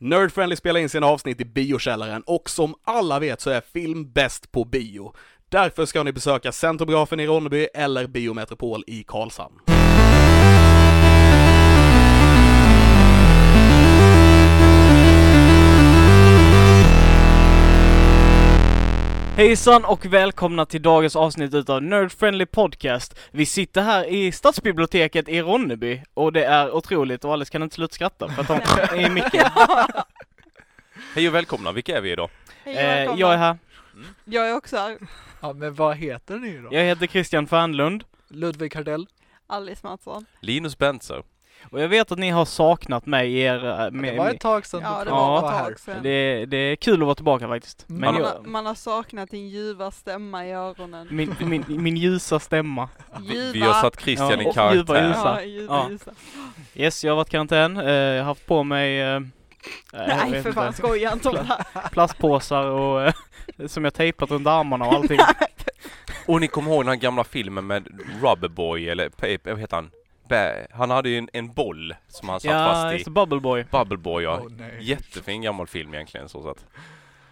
Nerdfriendly spelar in sina avsnitt i biokällaren och som alla vet så är film bäst på bio. Därför ska ni besöka Centrografen i Ronneby eller Biometropol i Karlshamn. Hejsan och välkomna till dagens avsnitt utav Nerd Friendly Podcast. Vi sitter här i Stadsbiblioteket i Ronneby och det är otroligt och Alice kan inte sluta skratta för att hon är i micken. Hej och välkomna, vilka är vi idag? Hej Eh, välkomna. jag är här. Jag är också här. Ja, men vad heter ni då? Jag heter Christian Fernlund Ludvig Hardell? Alice Mattsson. Linus Benzer. Och jag vet att ni har saknat mig i er... Det Med, var ett tag sedan Ja, du det var var ett här. tag sedan. det, det är kul att vara tillbaka faktiskt. Mm. Men Man, jag, har, man har saknat din ljuva stämma i öronen. min, min, min ljusa stämma. Vi, vi har satt Christian Ja, i karaktär. ljuva ljusa. Ja, ljuva Ja. ljusa. Yes, jag har varit i karantän. Eh, jag har haft på mig... eh, Nej vet för fan, skoja inte om det här. plastpåsar och eh, som jag tejpat runt armarna och allting. Och ni kommer ihåg den här gamla filmen med Rubberboy, eller vad heter han? Bä- Han hade ju en, en boll som han satt ja, fast i. det, Bubble Boy. Bubbleboy ja. Åh, nej. Jättefin gammal film egentligen så att.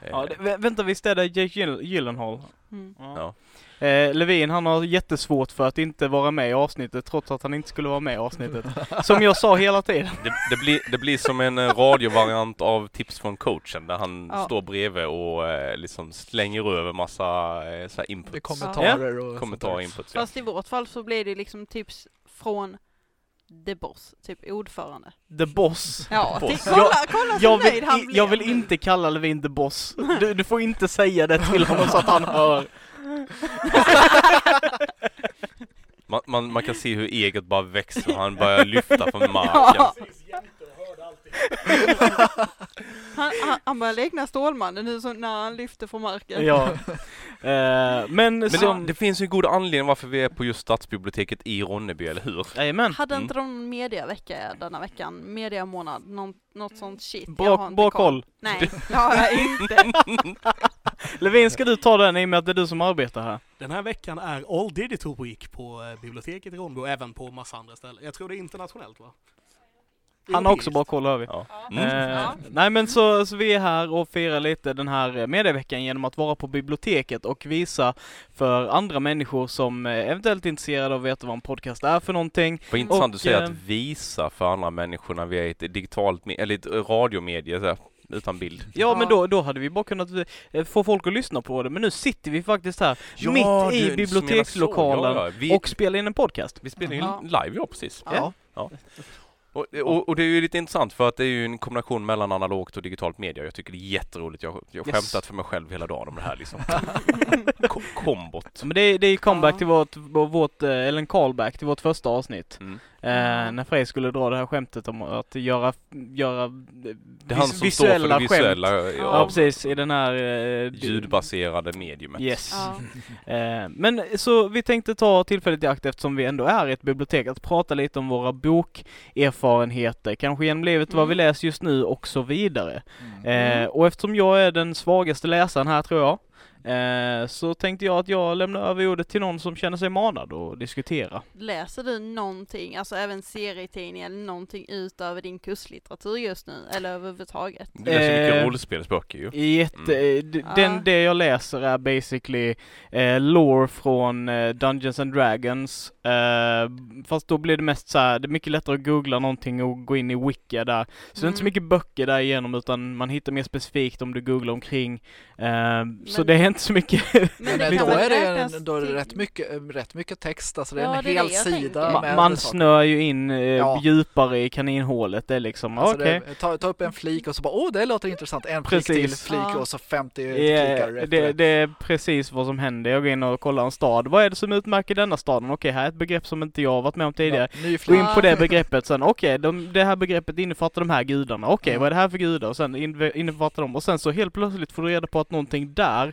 eh, Ja, det, vä- vänta, visst är det Jake Gyll- Gyllenhaal? Mm. Ja. Eh, Levin han har jättesvårt för att inte vara med i avsnittet trots att han inte skulle vara med i avsnittet. Som jag sa hela tiden. det, det, blir, det blir som en eh, radiovariant av tips från coachen där han Ja. står bredvid och eh, liksom slänger över massa eh, så här Det är inputs. kommentarer och Kommentar sånt där. inputs ja. Fast i vårt fall så blir det liksom tips från The Boss, typ ordförande. The Boss. Ja, Boss. kolla, kolla så Jag vill, han i- blev jag vill inte kalla Levin The Boss. Du, du får inte säga det till honom så att han hör. Man, man, man kan se hur eget bara växer och han börjar lyfta från marken. Ja. Han, börjar likna Stålmannen nu så när han lyfter från marken. Ja. Eh, men, Men som... det, det finns ju en god anledning varför vi är på just Stadsbiblioteket i Ronneby, eller hur? Jajamän. Hade Mm. inte de någon mediavecka denna veckan? Mediamånad? Någon, något sånt shit? Jag Bra, bra koll. Nej, det har jag inte. Levin, ska du ta den i och med att det är du som arbetar här? Den här veckan är All Digital Week på eh, biblioteket i Ronneby och även på massa andra ställen. Jag tror det är internationellt va? Han har också bra koll hör vi. Ja. Mm. Eh, Ja. Nej men så, så vi är här och firar lite den här eh, medieveckan genom att vara på biblioteket och visa för andra människor som eh, eventuellt är intresserade av att veta vad en podcast är för någonting. Vad intressant Och, du säger eh, att visa för andra människor när vi är i ett digitalt, eller ett radiomedie så här, utan bild. Ja, men då, då hade vi bara kunnat eh, få folk att lyssna på det, men nu sitter vi faktiskt här Ja, mitt du- i du bibliotekslokalen så, ja, ja. Vi, och spelar in en podcast. vi spelar Ja. live, ja precis. Ja. Och, och, och det är ju lite intressant för att det är ju en kombination mellan analogt och digitalt media. Jag tycker det är jätteroligt. Jag, har Yes. skämtat för mig själv hela dagen om det här liksom. Ko- Kombot. Men det, är- det är ju comeback till vårt, vårt, eh, eller en callback till vårt första avsnitt. Mm. Eh, när Frej skulle dra det här skämtet om att göra, göra Det är han som står för det visuella, Ja, ja, precis, i den här... Eh, ljudbaserade mediumet. Yes. Ja. Eh, men så vi tänkte ta tillfället i akt eftersom vi ändå är i ett bibliotek att prata lite om våra bokerfarenheter, kanske genom livet, vad vi Mm. läser just nu och så vidare. Mm. Eh, och eftersom jag är den svagaste läsaren här tror jag, eh, så tänkte jag att jag lämnar över ordet till någon som känner sig manad att diskutera. Läser du någonting, alltså även serietidningar eller någonting utöver din kurslitteratur just nu? Eller överhuvudtaget? Du läser mycket Eh, rollspelsböcker ju. Jätte, eh, d- den, Ja. det jag läser är basically eh, lore från eh, Dungeons and Dragons. Eh, fast då blir det mest så här, det är mycket lättare att googla någonting och gå in i wiki där. Så det är inte så Mm. mycket böcker där igenom utan man hittar mer specifikt om du googlar omkring. Eh, så det är inte så mycket. Men då är det, en, då är det till- rätt, mycket, rätt mycket text, alltså det är Ja, en det är hel jag sida man saker. snör ju in eh, Ja. djupare i kaninhålet. Det är liksom, Alltså okej. det, ta, ta upp en flik och så bara åh det låter intressant, en flik Precis. till flik Ja. och så 50 Ja, klickar det, det är precis vad som händer. Jag går in och kollar en stad. Vad är det som utmärker denna staden? Okej, här är ett begrepp som inte jag har varit med om tidigare. Ja, Gå flik. in på det begreppet sen. Okej, de, det här begreppet innefattar de här gudarna. Okej, Mm. vad är det här för gudar? Och sen in- innefattar de. Och sen så helt plötsligt får du reda på att någonting där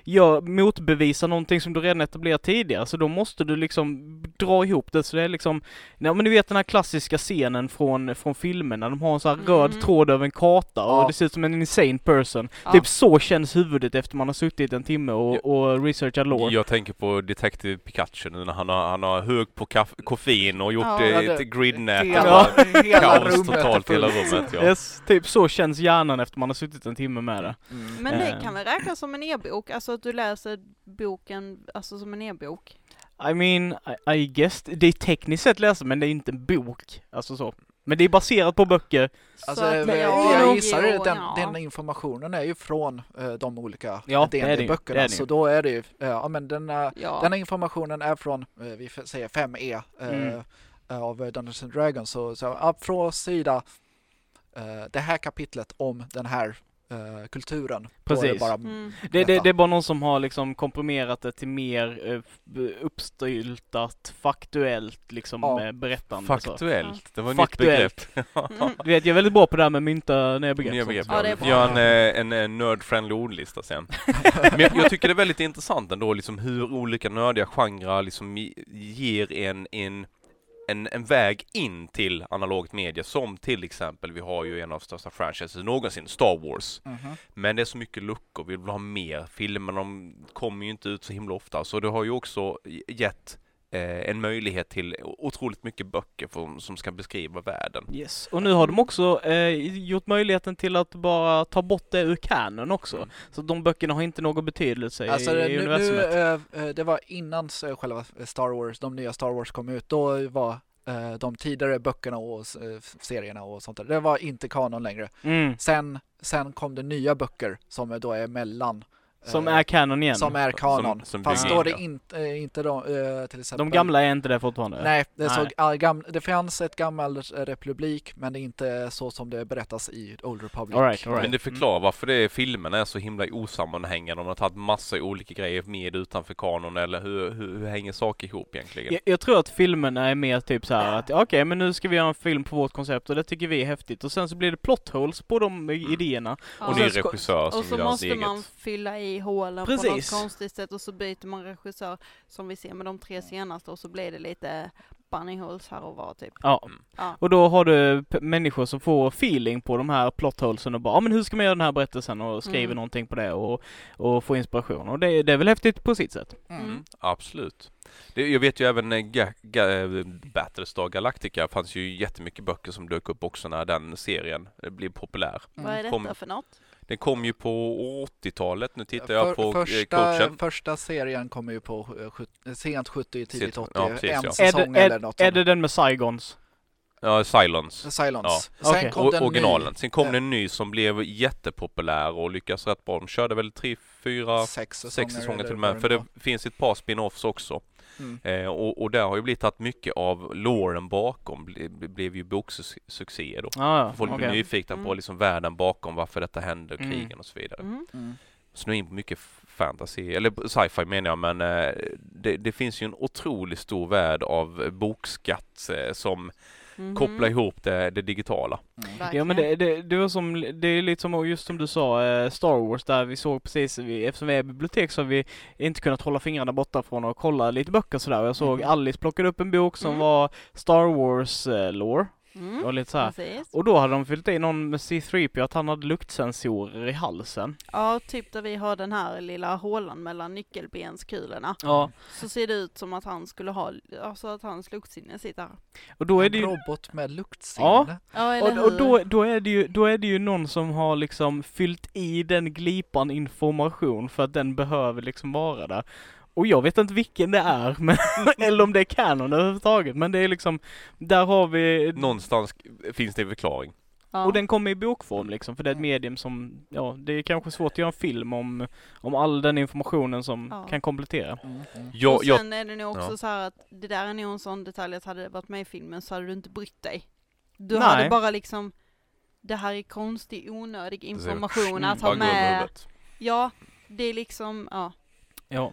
gör, motbevisa någonting som du redan etablerat tidigare, så då måste du liksom dra ihop det. Så det är liksom, ja men du vet den här klassiska scenen från, från filmerna, de har en sån här Mm. röd tråd över en karta och Ja. det ser ut som en insane person. Ja. Typ så känns huvudet efter man har suttit en timme och, och researchat lore. Jag tänker på Detective Pikachu nu när han har, han har hög på koffein och gjort Ja. Ja, det- ett gridnät. Och hela Kaos rummet totalt hela rummet. Ja. Yes, typ så känns hjärnan efter man har suttit en timme med det. Mm. Men det Eh. kan väl räknas som en e-bok, alltså att du läser boken alltså som en e-bok? I mean, I, I guess, det är tekniskt sett läsa men det är inte en bok. Alltså så. Men det är baserat på böcker. Alltså, att, eh, ja, jag jo, gissar jo, den, ja. den informationen är ju från eh, de olika Ja, D&D-böckerna. Så då är det ju, eh, ja men den, eh, Ja. den här informationen är från, eh, vi säger 5E eh, Mm. av Dungeons and Dragons. Så, så ja, från sida, det här kapitlet om den här eh, kulturen. Är det Precis. bara, Mm. Det, det, det är bara någon som har liksom komprimerat det till mer eh, uppstyltat, faktuellt liksom Ja. eh, berättande. så. Faktuellt, det var ett Faktuellt. nytt begrepp. Mm. Du vet, jag är väldigt bra på det här med att mynta nya begrepp. Nya begrepp. Ja. Gör en, eh, en, en nerd-friendly ordlista sen. Men jag, jag tycker det är väldigt intressant ändå liksom hur olika nördiga genrer liksom ger en, en, en, en väg in till analogt media som till exempel, vi har ju en av de största franchises någonsin, Star Wars. Mhm. Men det är så mycket luckor, vi vill ha mer. Filmerna de kommer ju inte ut så himla ofta, så det har ju också gett en möjlighet till otroligt mycket böcker för, som ska beskriva världen. Yes. Och nu har de också eh, gjort möjligheten till att bara ta bort det ur canon också. Mm. Så de böckerna har inte någon betydelse Alltså, i, nu, i nu, universumet. eh, eh, det var innan eh, själva Star Wars, de nya Star Wars kom ut, då var eh, de tidigare böckerna och eh, serierna och sånt där, det var inte kanon längre. Mm. Sen, sen kom det nya böcker som då är mellan. Som eh, är canon igen. Som är kanon. Som- som Fast bygger då är det. inte, eh, inte de, eh, till exempel. de gamla är inte det fortfarande? Nej, det, är så, Nej. all gam, det fanns ett gammalt republik men det är inte så som det berättas i Old Republic. All right, all right. Men det förklarar varför det är, filmerna är så himla osammanhängande. De har tagit massa olika grejer med utanför kanon eller hur, hur, hur hänger saker ihop egentligen? Jag, jag tror att filmerna är mer typ så här att okej, men nu ska vi göra en film på vårt koncept och det tycker vi är häftigt och sen så blir det plot holes på de Mm. idéerna. Ja. Och Och ny regissör som Och så måste eget. man fylla i hålen på något Precis. konstigt sätt och så byter man regissör som vi ser med de tre senaste och så blir det lite bunny holes här och var typ. Ja. Mm. Ja. Och då har du p- människor som får feeling på de här plot holesen och bara, ja men hur ska man göra den här berättelsen och skriver Mm. någonting på det och, och får inspiration. Och det, det är väl häftigt på sitt sätt. Mm. Mm. Absolut. Det, jag vet ju även eh, Ga- Ga- eh, Battlestar Galactica fanns ju jättemycket böcker som dök upp också när den serien eh, blev populär. Mm. Vad är detta Kom- för något? Den kom ju på 80-talet, nu tittar jag För- på eh, första, coachen. första serien kommer ju på eh, sjut- sent 70, tidigt Sent- 80. ja, precis, en ja. Är säsong det, eller är, något är det den med Saigons? Ja, Silence. Silence. Ja. Sen Okej. kom O- ny. originalen. Sen kom eh, det en ny som blev jättepopulär och lyckas rätt bra. De körde väl tre, fyra, sex säsonger, sex säsonger till och med. För det finns ett par spin-offs också. Mm. Eh, och, och där har ju blivit att mycket av loren bakom ble, ble, blev ju boksuccéer då. Ah, ja, Folk blir okej. nyfikna på Mm. liksom världen bakom varför detta händer, Mm. krigen och så vidare. Mm. Mm. Snöa in på mycket fantasy, eller sci-fi menar jag, men eh, det, det finns ju en otroligt stor värld av bokskatt eh, som Mhm. kopplar ihop det, det digitala. Mm. Ja men det, det, det var som, det är lite som, just som du sa, eh, Star Wars där vi såg precis, vi, eftersom vi är i bibliotek så har vi inte kunnat hålla fingrarna borta från att kolla lite böcker sådär. Och jag såg Mhm. Alice plockade upp en bok som Mm. var Star Wars eh, lore Mm. och lite så här. Precis. Och då hade de fyllt i någon med C3PO att han hade luktsensorer i halsen. Ja, typ där vi har den här lilla hålan mellan nyckelbenskulorna. Ja. Så ser det ut som att han skulle ha, alltså att hans luktsinne sitter här. Och då är det En ju, robot med luktsinne. Ja. Ja, eller och, och då, då, är det ju, då är det ju någon som har liksom fyllt i den glipan information för att den behöver liksom vara där. Och jag vet inte vilken det är, men, eller om det är kanon överhuvudtaget, men det är liksom, där har vi, Någonstans finns det en förklaring. ja. och den kommer i bokform liksom, för det är ett medium som, ja, det är kanske svårt att göra en film om, om all den informationen som Ja. kan komplettera. Mm, mm. Jag, och jag, sen är det nog också ja. så här att det där är nog en sån detalj att hade det varit med i filmen så hade du inte brytt dig. Du Nej. hade bara liksom, det här är konstig onödig information att ha med. Ja, det är liksom, ja. Ja.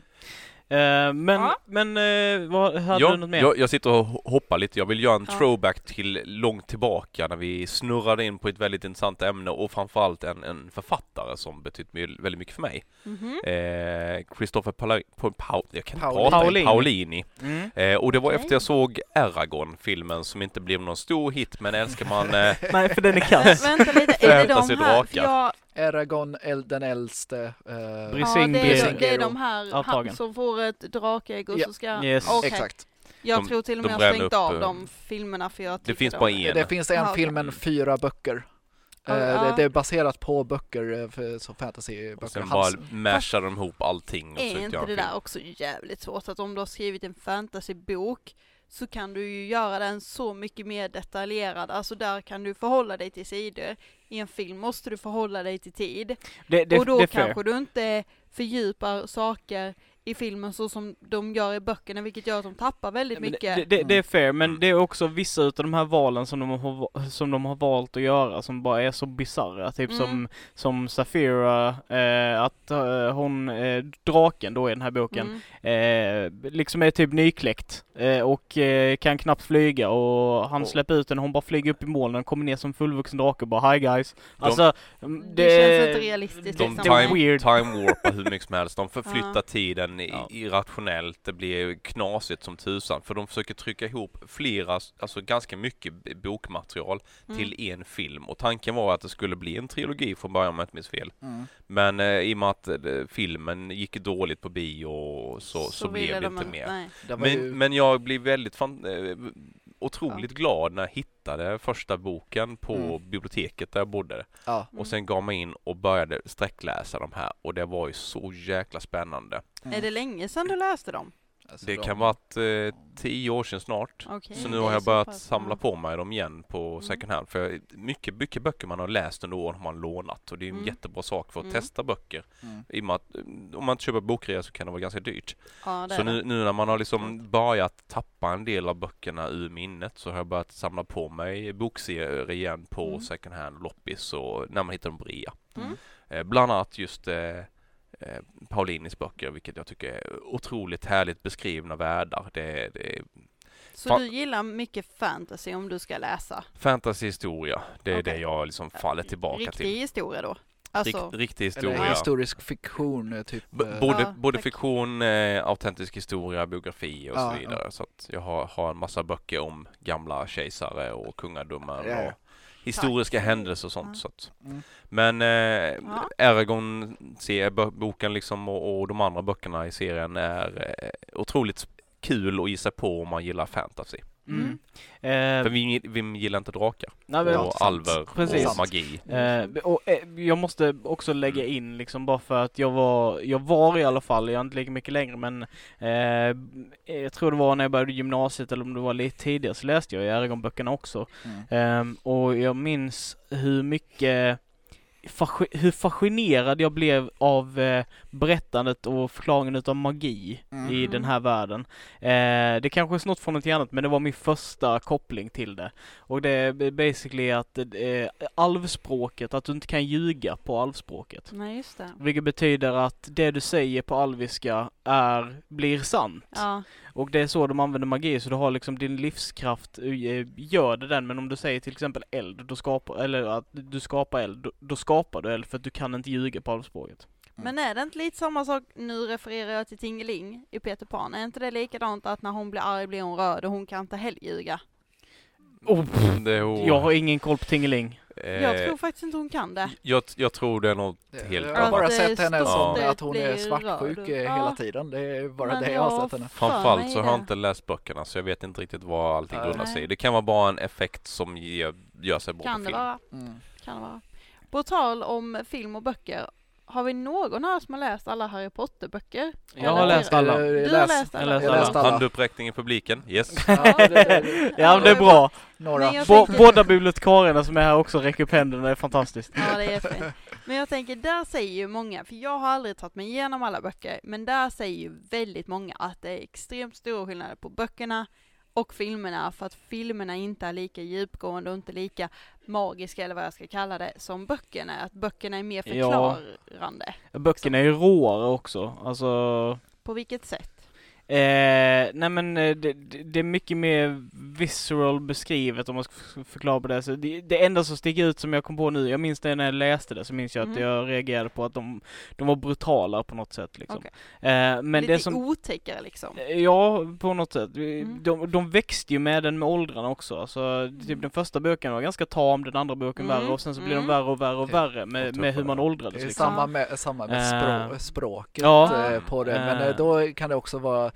Eh, men, Ja. men eh, vad, hade Ja, du något mer? jag, jag sitter och ho- hoppar lite. Jag vill göra en Ja. throwback till långt tillbaka när vi snurrade in på ett väldigt intressant ämne och framförallt en, en författare som betytt väldigt mycket för mig. Mhm. Eh, Christopher Paula, pa, pa, jag kan inte Paolini. prata, Paolini. Paolini. Mm. Eh, och det var Okej. efter jag såg Eragon, filmen som inte blev någon stor hit, men älskar man eh, Nej, för den är kass. Vänta lite, är det de här? Eragon el, den äldste. eh, Bris- ja, Brising- det, är, det är de här Avtagen. han som får ett drakägg och Ja. så ska... Yes. Okej. Exakt. Jag De- tror till och med jag stängt upp, av eh, de filmerna för jag det finns bara en. Det finns en film med fyra böcker. Ja. det, det är baserat på böcker, eh, för, så och fantasyböcker. sen bara mashar de ihop allting och så Är inte det där också jävligt svårt? Att om du har skrivit en fantasybok så kan du ju göra den så mycket mer detaljerad. Alltså där kan du förhålla dig till sidor. I en film måste du förhålla dig till tid. Det, det, och då kanske du inte fördjupar saker i filmen så som de gör i böckerna, vilket gör att de tappar väldigt mycket. Det, det, det är fair, men Mm. det är också vissa utav de här valen som de har, som de har valt att göra som bara är så bisarra. Typ Mm. som, som Safira, eh, att eh, hon, eh, draken då i den här boken, Mm. eh, liksom är typ nykläckt eh, och eh, kan knappt flyga och han Och- släpper ut den och hon bara flyger upp i molnen och kommer ner som fullvuxen drake och bara hi guys. De- Alltså, mm, Det, det, känns inte realistiskt De liksom. det är time, weird. time warpar hur mycket som helst. De förflyttar tiden Ja. irrationellt. Det blir knasigt som tusan. För de försöker trycka ihop flera, alltså ganska mycket bokmaterial Mm. till en film. Och tanken var att det skulle bli en trilogi från början om jag inte minns fel. Mm. Men eh, i och med att eh, filmen gick dåligt på bio och så, så, blev det de inte mer. Var ju, Men, men jag blev väldigt fan, eh, otroligt glad när jag hittade första boken på Mm. biblioteket där jag bodde. ja. Mm. Och sen gav mig in och började sträckläsa de här och det var ju så jäkla spännande. Mm. Är det länge sedan du läste dem? Alltså, Det de- kan vara att, eh, tio år sedan snart. Okej, Så nu har jag börjat pass, samla ja. på mig dem igen på Mm. second hand. För mycket, mycket böcker man har läst under åren har man lånat och det är en Mm. jättebra sak för att Mm. testa böcker. Mm. I och med att om man inte köper bokrea så kan det vara ganska dyrt. Ja, Så nu, nu när man har liksom börjat tappa en del av böckerna ur minnet så har jag börjat samla på mig bokserier igen på Mm. second hand, loppis och när man hittar dem på rea. Mm. Eh, bland annat just eh, Paulinis böcker, vilket jag tycker är otroligt härligt beskrivna världar. Det, det är Så Fan. du gillar mycket fantasy om du ska läsa? fantasyhistoria. Det är Okej. det jag liksom faller tillbaka Riktig till. historia då? Alltså, Rikt, riktig Eller historia. historisk fiktion, eh, typ. B- eh, både Ja, både fiktion, eh, autentisk historia, biografi och Ja, så vidare. Så att jag har, har en massa böcker om gamla kejsare och kungadömen Ja, ja. och historiska händelser och sånt. Ja. Så att. Mm. Men eh, Ja. Aragon ser boken liksom och, och de andra böckerna i serien är eh, otroligt kul att gissa på om man gillar fantasy. Mm. För Eh, vi, vi gillar inte drakar nej, men- Ja, och sant. alver Precis. och magi. Eh, och, eh, jag måste också lägga Mm. in liksom bara för att jag var, jag var i alla fall, jag är inte lika mycket längre men eh, jag tror det var när jag började gymnasiet eller om det var lite tidigare så läste jag i Eragon-böckerna också. Mm. Ehm, och jag minns hur mycket fasci- hur fascinerad jag blev av eh, berättandet och förklaringen utav magi Mm. i den här världen. Eh, det kanske är snott från något annat men det var min första koppling till det. Och det är basically att eh, alvspråket, att du inte kan ljuga på alvspråket. nej just det. Vilket betyder att det du säger på alviska är, blir sant. Ja, Och det är så de använder magi, så du har liksom din livskraft, eh, gör det den, men om du säger till exempel eld, då skapar, eller att du skapar eld, då, då skapar du eld för att du kan inte ljuga på alvspråket. men är det inte lite samma sak, nu refererar jag till Tingeling i Peter Pan, är inte det likadant att när hon blir arg blir hon röd och hon kan inte heller ljuga? Oh, Det är o- jag har ingen koll på Tingeling. Eh, Jag tror faktiskt inte hon kan det. jag, jag tror det är något Det- helt jag har bara sett henne som stolthet att hon är svartsjuk rörd. eh, Ja. hela tiden. Det är bara Men det jag har sett henne. För Framförallt så har jag det. inte läst böckerna så jag vet inte riktigt vad allting grundar sig i. Det kan vara bara en effekt som ger, gör sig bra Kan på det film. vara. Mm. Kan det vara. På tal om film och böcker, har vi någon här som har läst alla Harry Potter-böcker? Jag har läst alla. Du jag har läst- läst alla? Jag läste alla. Handuppräckning i publiken, yes. Ja, det, det, Ja, men det är bra. några. Men jag Bå- tänker- Båda bibliotekarierna som är här också räcker upp händerna, det är fantastiskt. Ja, det är jättefint. Men jag tänker, där säger ju många, för jag har aldrig tagit mig igenom alla böcker, men där säger ju väldigt många att det är extremt stora skillnader på böckerna och filmerna, för att filmerna inte är lika djupgående och inte lika magiska, eller vad jag ska kalla det, som böckerna. Att böckerna är mer Ja. förklarande. Böckerna är ju råare också, alltså På vilket sätt? Eh, nej men eh, det, det det är mycket mer visceral beskrivet om man ska förklara på det. Så det, det enda som sticker ut som jag kom på nu, jag minns det när jag läste det, så minns jag att Mm. jag reagerade på att de, de var brutala på något sätt liksom. Okej. Eh, men Lite det som... otäckare liksom. Ja, på något sätt. Mm. De, de växte ju med den med åldrarna också. Så typ den första boken var ganska tam, den andra boken Mm. värre och sen så blir de Mm. värre och värre och värre med, med hur man åldrades Det är liksom. samma med, samma med Eh, språket ja. eh, på det, men Eh. eh, då kan det också vara,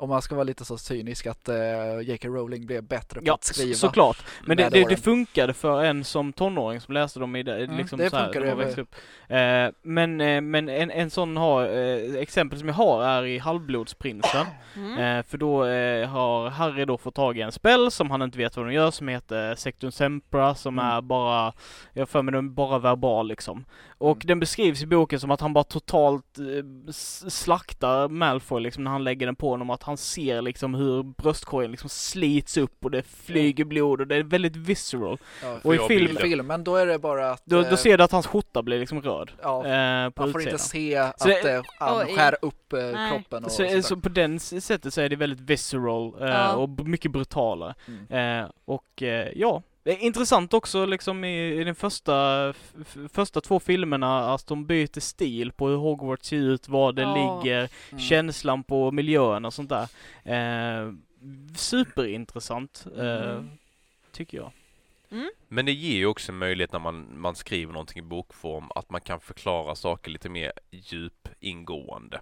om man ska vara lite så cynisk, att eh, J.K. Rowling blev bättre på Ja, att skriva. så, såklart. Men det, det, det funkade för en som tonåring som läste dem i det, Mm, liksom det så här, över- växte upp. Eh, men eh, men en, en sån har, exempel som jag har är i Halvblodsprinsen. Mm. För då har Harry då fått tag i en spel som han inte vet vad de gör som heter Sectum Sempra som Mm. är bara, jag för mig den bara verbal liksom. Och Mm. den beskrivs i boken som att han bara totalt slaktar Malfoy liksom när han lägger den på honom, att han ser liksom hur bröstkorgen liksom slits upp och det flyger blod och det är väldigt visceral. Ja, Och i film, filmen, då är det bara att då, eh, då ser du att hans skjorta blir liksom röd. ja, Eh, på man får utsidan. inte se att det- eh, han skär upp eh, Nej. kroppen och Så, sådär. så på den sättet så är det väldigt visceral eh, Ja. och mycket brutalare. Mm. Eh, och eh, ja, det är intressant också liksom i, i den första, första två filmerna att de byter stil på hur Hogwarts ser ut, var det Ja. ligger, Mm. känslan på miljön och sånt där. Eh, superintressant, eh, Mm. tycker jag. Men det ger ju också en möjlighet när man, man skriver någonting i bokform att man kan förklara saker lite mer djup ingående.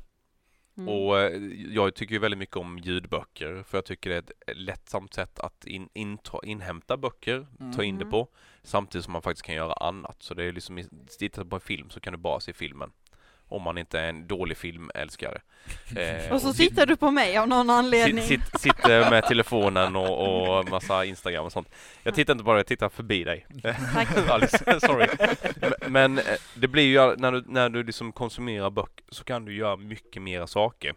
Mm. Och eh, jag tycker ju väldigt mycket om ljudböcker för jag tycker det är ett lättsamt sätt att in, inta, inhämta böcker, ta in det Mm. på samtidigt som man faktiskt kan göra annat. Så det är liksom, tittar på en film så kan du bara se filmen. Om man inte är en dålig filmälskare. Eh, Och så sit- tittar du på mig av någon anledning. Sitt, sitt, sitter med telefonen och, och massa Instagram och sånt. Jag tittar inte bara, jag tittar förbi dig. Tack. Alice, sorry. Men- eh, det blir ju, när du, när du liksom konsumerar böcker så kan du göra mycket mera saker.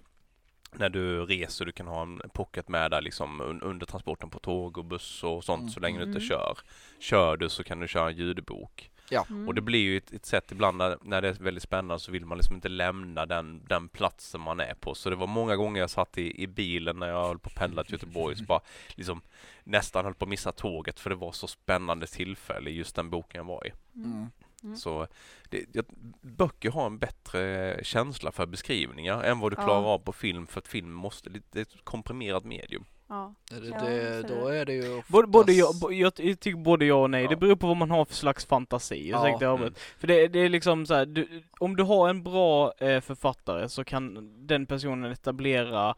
När du reser, du kan ha en pocket med där liksom un- under transporten på tåg och buss och sånt Mm. så länge du inte Mm. kör. Kör du så kan du köra en ljudbok. Mm. Och det blir ju ett, ett sätt ibland när, när det är väldigt spännande så vill man liksom inte lämna den, den platsen man är på. Så det var många gånger jag satt i, i bilen när jag höll på att pendla till Göteborg så bara liksom nästan höll på att missa tåget för det var så spännande tillfälle i just den boken jag var i. Mm. Mm. Så det, jag, böcker har en bättre känsla för beskrivningar än vad du Ja. klarar av på film för att film måste, det är ett komprimerat medium. Ja. Det, det, då är det ju Både, både jag, oftast- jag ty- tycker både ja och nej, Ja. det beror på vad man har för slags fantasi. Ja. Ja. Jag Mm. För det, det är liksom så här, du, om du har en bra eh, författare så kan den personen etablera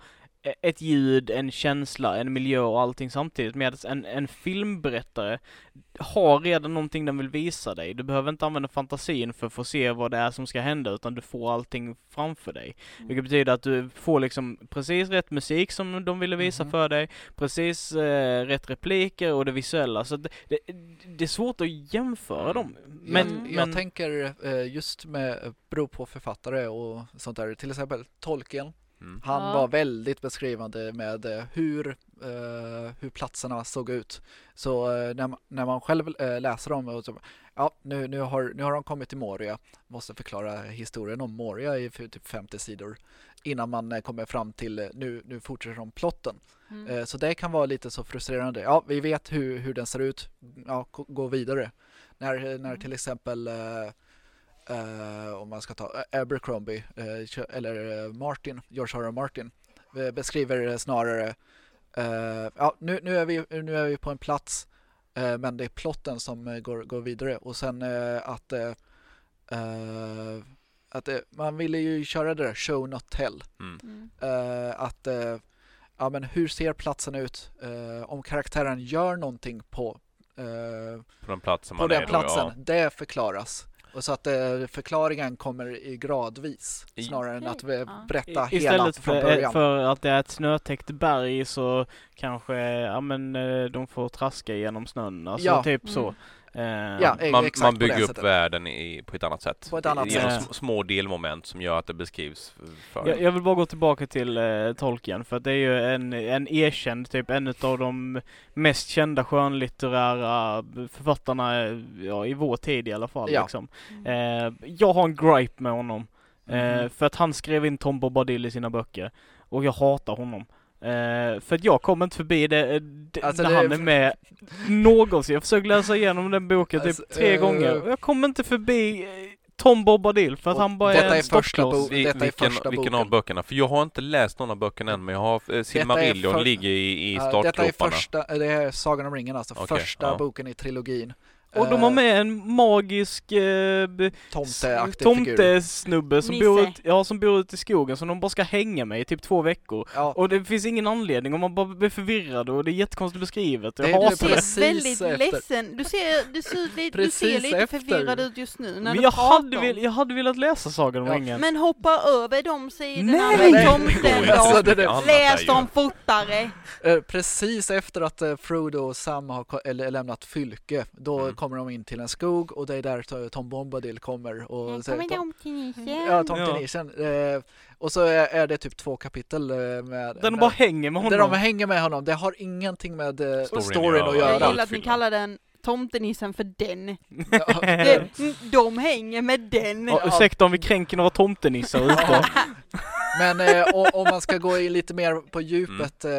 ett ljud, en känsla, en miljö och allting samtidigt. Medan en, en filmberättare har redan någonting den vill visa dig. Du behöver inte använda fantasin för att få se vad det är som ska hända utan du får allting framför dig. Vilket betyder att du får liksom precis rätt musik som de ville visa Mhm. för dig, precis eh, rätt repliker och det visuella. Så det, det, det är svårt att jämföra Mm. dem. Men, jag, men jag tänker eh, just med, beror på författare och sånt där, till exempel Tolkien. Mm. Han Ja. var väldigt beskrivande med eh, hur, eh, hur platserna såg ut. Så eh, när, man, när man själv eh, läser dem och så, ja, nu, nu, har, nu har de kommit till Moria, måste förklara historien om Moria i typ 50 sidor innan man eh, kommer fram till, eh, nu, nu fortsätter de plotten. Mm. Så det kan vara lite så frustrerande. Ja, vi vet hur, hur den ser ut. Ja, gå- gå vidare. När, när Mm. till exempel eh, eh, om man ska ta eh, Abercrombie eh, kö- eller Martin, George R. R. Martin beskriver snarare eh, ja, nu, nu, är vi, nu är vi på en plats eh, men det är plotten som går, går vidare och sen eh, att att eh, man ville ju köra det där show not tell Mm. Mm. eh, att eh, ja, men hur ser platsen ut eh, om karaktären gör någonting på, På den platsen på man den är platsen. då, ja. Det förklaras. Och så att eh, förklaringen kommer i gradvis snarare än att berätta I- hela istället från för, början. för att det är ett snötäckt berg så kanske, ja men eh, de får traska genom snön. Alltså Ja. typ så. Eh, Ja, man, exakt man bygger upp sättet. världen i, på ett annat sätt. På ett annat Genom sätt. sm- små delmoment som gör att det beskrivs för Jag, jag vill bara gå tillbaka till eh, Tolkien för att det är ju en, en erkänd, typ en av de mest kända skönlitterära författarna eh, ja, i vår tid i alla fall. Ja. Liksom. Eh, jag har en gripe med honom. Eh, Mhm. för att han skrev in Tom Bombadil i sina böcker. Och jag hatar honom. Eh, för att jag kommer inte förbi det, det Alltså, när det- han är med någonsin. Jag försöker läsa igenom den boken Alltså, typ tre eh, gånger. Jag kommer inte förbi eh, Tom Bombadil för att Och han bara detta är en är första bo- detta är vilken, första vilken boken. av böckerna? För jag har inte läst någon av böckerna än, men jag har eh, Silmarillion för- ligger i, i Ja, detta är startgroparna. första, eh, det är Sagan om ringen alltså, Okej, första boken i trilogin. Och de har Eh, med en magisk eh, Tomteaktig tomtesnubbe som Nisse. bor, ut, ja, som bor ute i skogen som de bara ska hänga med i typ två veckor. Ja, Och det finns ingen anledning och man bara blir förvirrad och det är jättekonstigt beskrivet. Jag Det är Du hatar ser väldigt efter. ledsen, du ser, du ser, du ser lite efter. förvirrad ut just nu när Men du jag pratar hade, vill, jag hade velat läsa Sagan om Ja, ringen. Men hoppa över de sidorna Nej! med tomten. Alltså, då. det- det- annat Läs dem fortare. Eh, Precis efter att eh, Frodo och Sam har lämnat Fylke, då Mm. Kommer de in till en skog och det är där to- Tom Bombadil kommer och säger Tom, ja, Tom Ja. Eh, och så är, är det typ två kapitel eh, med Där de bara hänger med där honom. de hänger med honom. Det har ingenting med eh, Storyn storyn, att att göra. Jag gillar att ni kallar den tomtenissen för den. Ja. Det, de hänger med den. Ja, ursäkta om vi kränker några tomtenissar ute. Men eh, om man ska gå in lite mer på Mm. djupet eh,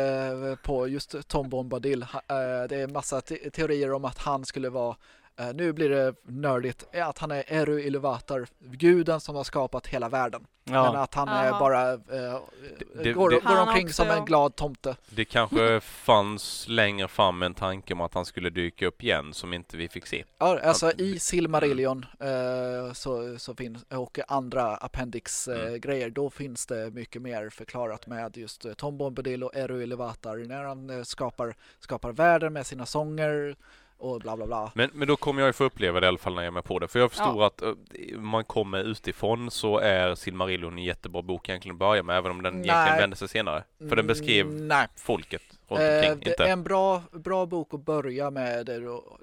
på just Tom Bombadil. Ha, eh, det är massa te- teorier om att han skulle vara nu blir det nördigt, är att han är Eru Iluvatar, guden som har skapat hela världen. Men Ja. att han är bara eh, det- går, det- går omkring också, som en glad tomte. Det kanske fanns längre fram en tanke om att han skulle dyka upp igen som inte vi fick se. Ja, alltså i Silmarillion eh, så, så finns, och andra appendix eh, Mm. då finns det mycket mer förklarat med just eh, Tom Bombadil och Eru Iluvatar när han eh, skapar, skapar världen med sina sånger och bla bla bla. Men, men då kommer jag ju få uppleva det i alla fall när jag är med på det. För jag förstår att uh, man kommer utifrån så är Silmarillion en jättebra bok egentligen att börja med, även om den egentligen Nej. vänder sig senare. För den beskrev Mm, nej. folket runt Eh, omkring, det inte är en bra, bra bok att börja med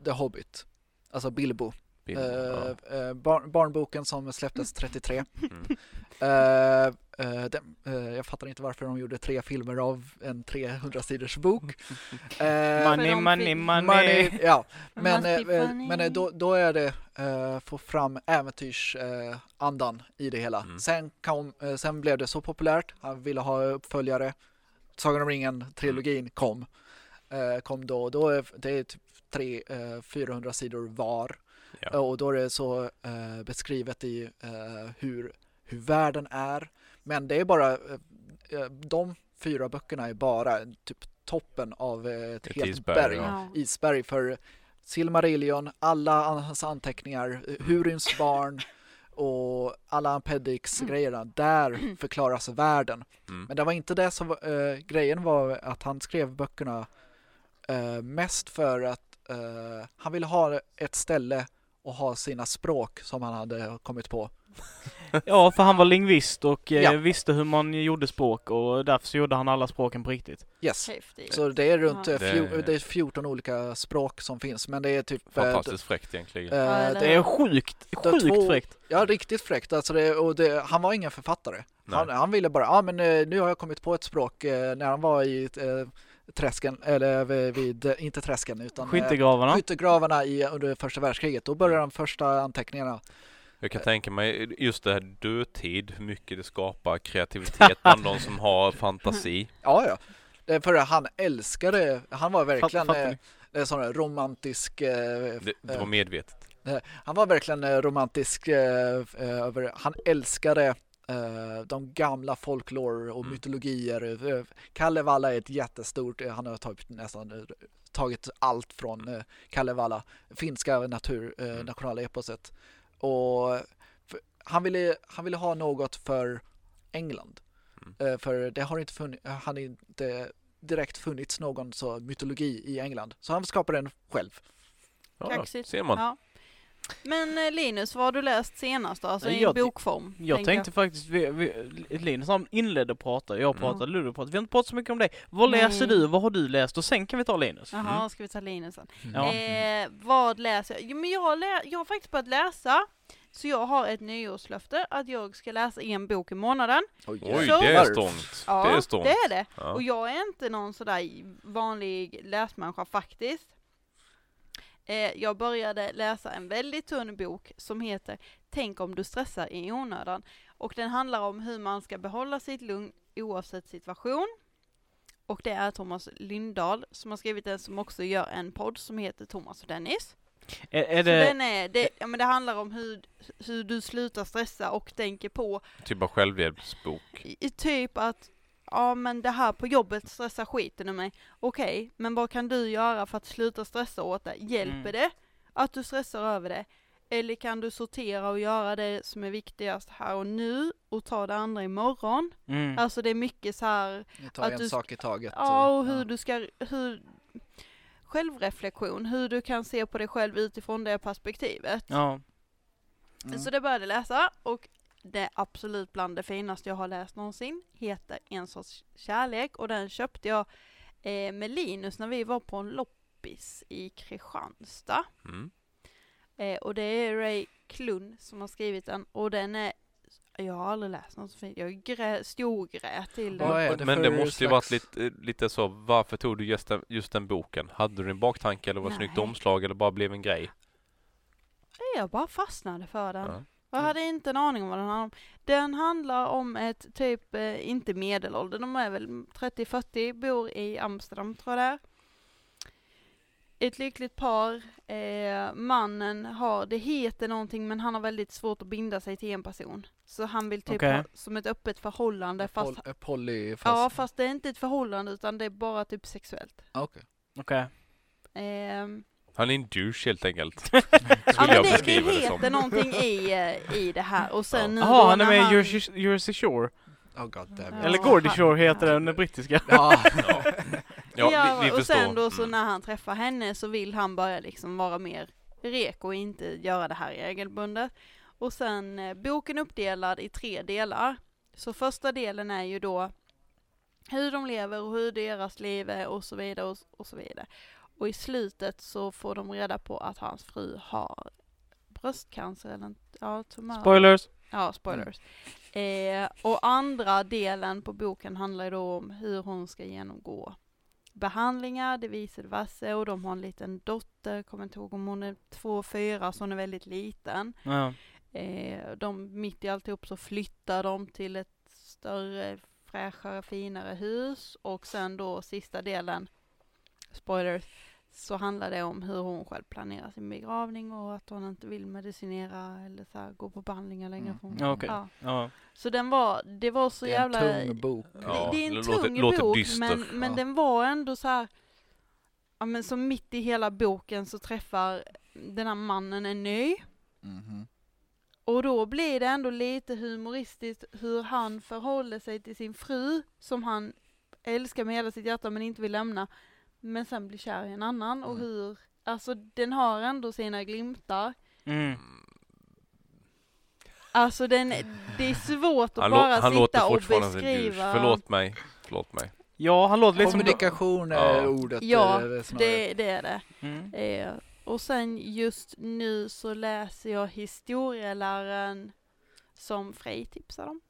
The Hobbit. Alltså Bilbo. Ja. Eh, eh, barn, barnboken som släpptes 33. Mm. Eh, eh, den, eh, jag fattar inte varför de gjorde tre filmer av en 300 sidors bok. Eh, Money, de money, money. money, ja. Men, eh, funny. men eh, då, då är det eh, få fram äventyrsandan eh, andan i det hela. Mm. Sen, kom, eh, sen blev det så populärt, han ville ha uppföljare. Sagan om ringen-trilogin kom. Eh, kom då, då är det är typ tre, eh, 400 sidor var. Ja. Och då är det så eh, beskrivet i eh, hur, hur världen är. Men det är bara, eh, eh, de fyra böckerna är bara typ toppen av eh, ett, Ett helt isberg, berg. ja. Isberg för Silmarillion, alla hans anteckningar, Hurins barn och alla Ampedix-grejerna. Där förklaras världen. Mm. Men det var inte det som eh, grejen var att han skrev böckerna eh, mest för att eh, han ville ha ett ställe och ha sina språk som han hade kommit på. Ja, för han var lingvist och eh, Ja. visste hur man gjorde språk och därför så gjorde han alla språken på riktigt. Yes. Häftigt. Så det är runt Ja. eh, fjo- Det- det är 14 olika språk som finns men det är typ eh, Fantastiskt fräckt egentligen. eh, Ja, det Det är sjukt, sjukt två- fräckt. Ja, riktigt fräckt. Alltså det, och det, han var ingen författare. Han, han ville bara, ja men eh, nu har jag kommit på ett språk eh, när han var i eh, träsken, eller vid, eh, inte träsken utan eh, Skyttegravarna. skyttegravarna i, under första världskriget. Då började de första anteckningarna. Jag kan tänka mig just det här dödtid, hur mycket det skapar kreativitet bland de som har fantasi. Ja, ja. Är För han älskade, han var verkligen fattar eh, en sån här romantisk eh, Det, det eh, var medvetet. Han var verkligen eh, romantisk eh, eh, över, han älskade eh, de gamla folklore och Mm. mytologier. Eh, Kalevala är ett jättestort, eh, han har tagit nästan eh, tagit allt från eh, Kalevala, finska natur, eh, Mm. nationaleposet. Och han, ville, han ville ha något för England. Mm. Eh, för det har inte funnits, han har inte direkt funnits någon så mytologi i England. Så han skapade den själv. Ja, Kaxigt. ser man. Ja. Men eh, Linus, vad har du läst senast då? Alltså i Jag- bokform? Jag tänkte faktiskt, vi, vi, Linus han inledde prata, jag Mm. pratade, Ludde pratade. Vi har inte pratat så mycket om dig. Vad Nej. läser du? Vad har du läst? Och sen kan vi ta Linus. Jaha, Mm. ska vi ta Linus sen? Ja. Eh, vad läser jag? Jo, men jag, har lä- jag har faktiskt börjat läsa. Så jag har ett nyårslöfte att jag ska läsa en bok i månaden. Oj, Så- det är strångt. Ja, det är strångt. det är det. Ja. Och jag är inte någon sådär vanlig läsmänniska faktiskt. Eh, jag började läsa en väldigt tunn bok som heter Tänk om du stressar i onödan Och den handlar om hur man ska behålla sitt lugn oavsett situation. Och det är Thomas Lindahl som har skrivit den som också gör en podd som heter Thomas och Dennis. Är, är Så det, den är, det, ja, men det handlar om hur, hur du slutar stressa och tänker på Typ av självhjälpsbok. i typ att ja men det här på jobbet stressar skiten ur mig. Okej, men vad kan du göra för att sluta stressa åt det? Hjälper Mm. det att du stressar över det? Eller kan du sortera och göra det som är viktigast här och nu och ta det andra imorgon? mm. Alltså det är mycket så här, Ni tar Att en du- sak i taget. ja och hur du ska, hur självreflektion, hur du kan se på dig själv utifrån det perspektivet. ja. Mm. Så det började läsa och det är absolut bland det finaste jag har läst någonsin. Heter En sorts kärlek och den köpte jag eh, med Linus när vi var på en loppis i Kristianstad. Mm. Eh, och det är Ray Klun som har skrivit den och den är jag har aldrig läst något så fint. Jag grä, storgrät till den. Det Men det måste ju varit lite, lite så, varför tog du just den, just den boken? Hade du en baktanke eller var det snyggt omslag eller bara blev en grej? Jag bara fastnade för den. Ja. Jag hade inte en aning om vad den handlar om. Den handlar om ett typ, eh, inte medelålder, de är väl 30-40, bor i Amsterdam tror jag det är. Ett lyckligt par, eh, mannen har, det heter någonting men han har väldigt svårt att binda sig till en person. Så han vill typ Okej. ha som ett öppet förhållande fast, Pol- eh, poly fast... ja fast det är inte ett förhållande utan det är bara typ sexuellt. Okej. Okej. Ehm, Han är en douche helt enkelt. ja men jag det, det heter som. någonting i, eh, i det här och sen nu Jaha, då han är med i han- Jersey, Shore. Oh god damn Ja. Eller Gordy Shore heter den brittiska. Ja. Ja, ja vi, vi och förstår. sen då så Mm. när han träffar henne så vill han börja liksom vara mer rek och inte göra det här regelbundet. Och sen eh, boken uppdelad i tre delar. Så första delen är ju då hur de lever och hur deras liv är och så vidare och, och så vidare. Och i slutet så får de reda på att hans fru har bröstcancer eller ja, tumör. Spoilers. Ja, spoilers. Eh, och andra delen på boken handlar ju då om hur hon ska genomgå behandlingar, det visar diverse och de har en liten dotter, kommer inte ihåg om hon är två, fyra, så hon är väldigt liten. Ja. Eh, de, mitt i alltihop så flyttar de till ett större, fräschare, finare hus och sen då sista delen, spoilers, så handlar det om hur hon själv planerar sin begravning och att hon inte vill medicinera eller så här, gå på behandlingar längre. Mm. för hon- Ja, ja. Ja. Så den var, det var så Det är en jävla... tung bok. Ja, det, det är en det tung låter- låter bok dyster. men, men Ja. den var ändå så här. Ja men som mitt i hela boken så träffar den här mannen en ny. Mhm. Och då blir det ändå lite humoristiskt hur han förhåller sig till sin fru som han älskar med hela sitt hjärta men inte vill lämna. Men sen blir kär i en annan och Mm. hur, alltså den har ändå sina glimtar. Mm. Alltså den, det är svårt att Han, bara han låter sitta och fortfarande som en douche. beskriva. Förlåt mig. Förlåt mig. ja, han låter lite som... Kommunikation är Ja. ordet. Ja, eh. Det, det är det. Mm. Eh, och sen just nu så läser jag historieläraren som Frej tipsade om.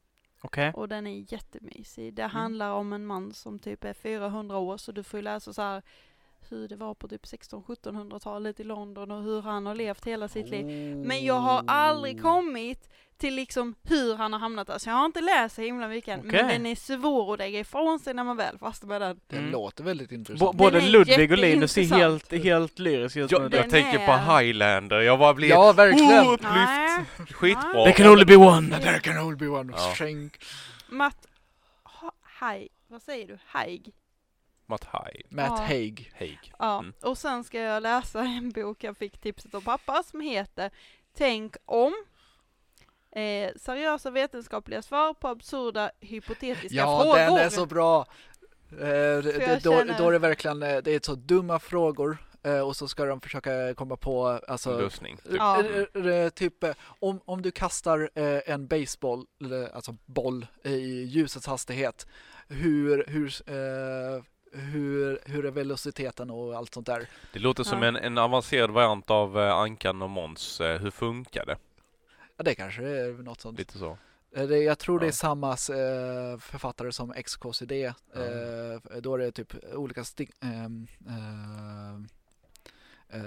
Okej. Och den är jättemysig. Det handlar om en man som typ är 400 år så du får ju läsa så här hur det var på typ 1600-1700-talet i London och hur han har levt hela sitt liv. Men jag har aldrig kommit till liksom hur han har hamnat där. Så jag har inte läst så himla mycket än. Okej. Men den är svår att lägga ifrån sig när man väl fastnar med den. Det Mm. låter väldigt B- intressant. både är Ludvig och Linus är helt, helt lyrisk just Jag, nu. jag Den tänker på är- Highlander. Jag bara blir Ja, verkligen. oh, upplyft. Nej. Skitbra. There can only be one! There can only be one Ja. Matt, ha, hej, vad säger du? Haig? Matt Hyde. Matt Ja. Haig. Haig. Ja, Mm. och sen ska jag läsa en bok jag fick tipset av pappa som heter Tänk om. Eh, seriösa vetenskapliga svar på absurda hypotetiska Ja, frågor. den är så bra. Eh, det, då, känner- då är det verkligen, eh, det är så dumma frågor eh, och så ska de försöka komma på, alltså Lösning. Typ. Ja. Eh, Typ om, om du kastar eh, en baseball, alltså boll, i ljusets hastighet, hur, hur, eh, hur, hur är velociteten och allt sånt där? Det låter som Ja. en, en avancerad variant av Ankan och Måns. Hur funkar det? Ja, det kanske är något sånt. Lite så. Eh, jag tror det är samma eh, författare som XKCD. Ja. Eh, då är det typ olika sti- ehm, ehm, eh,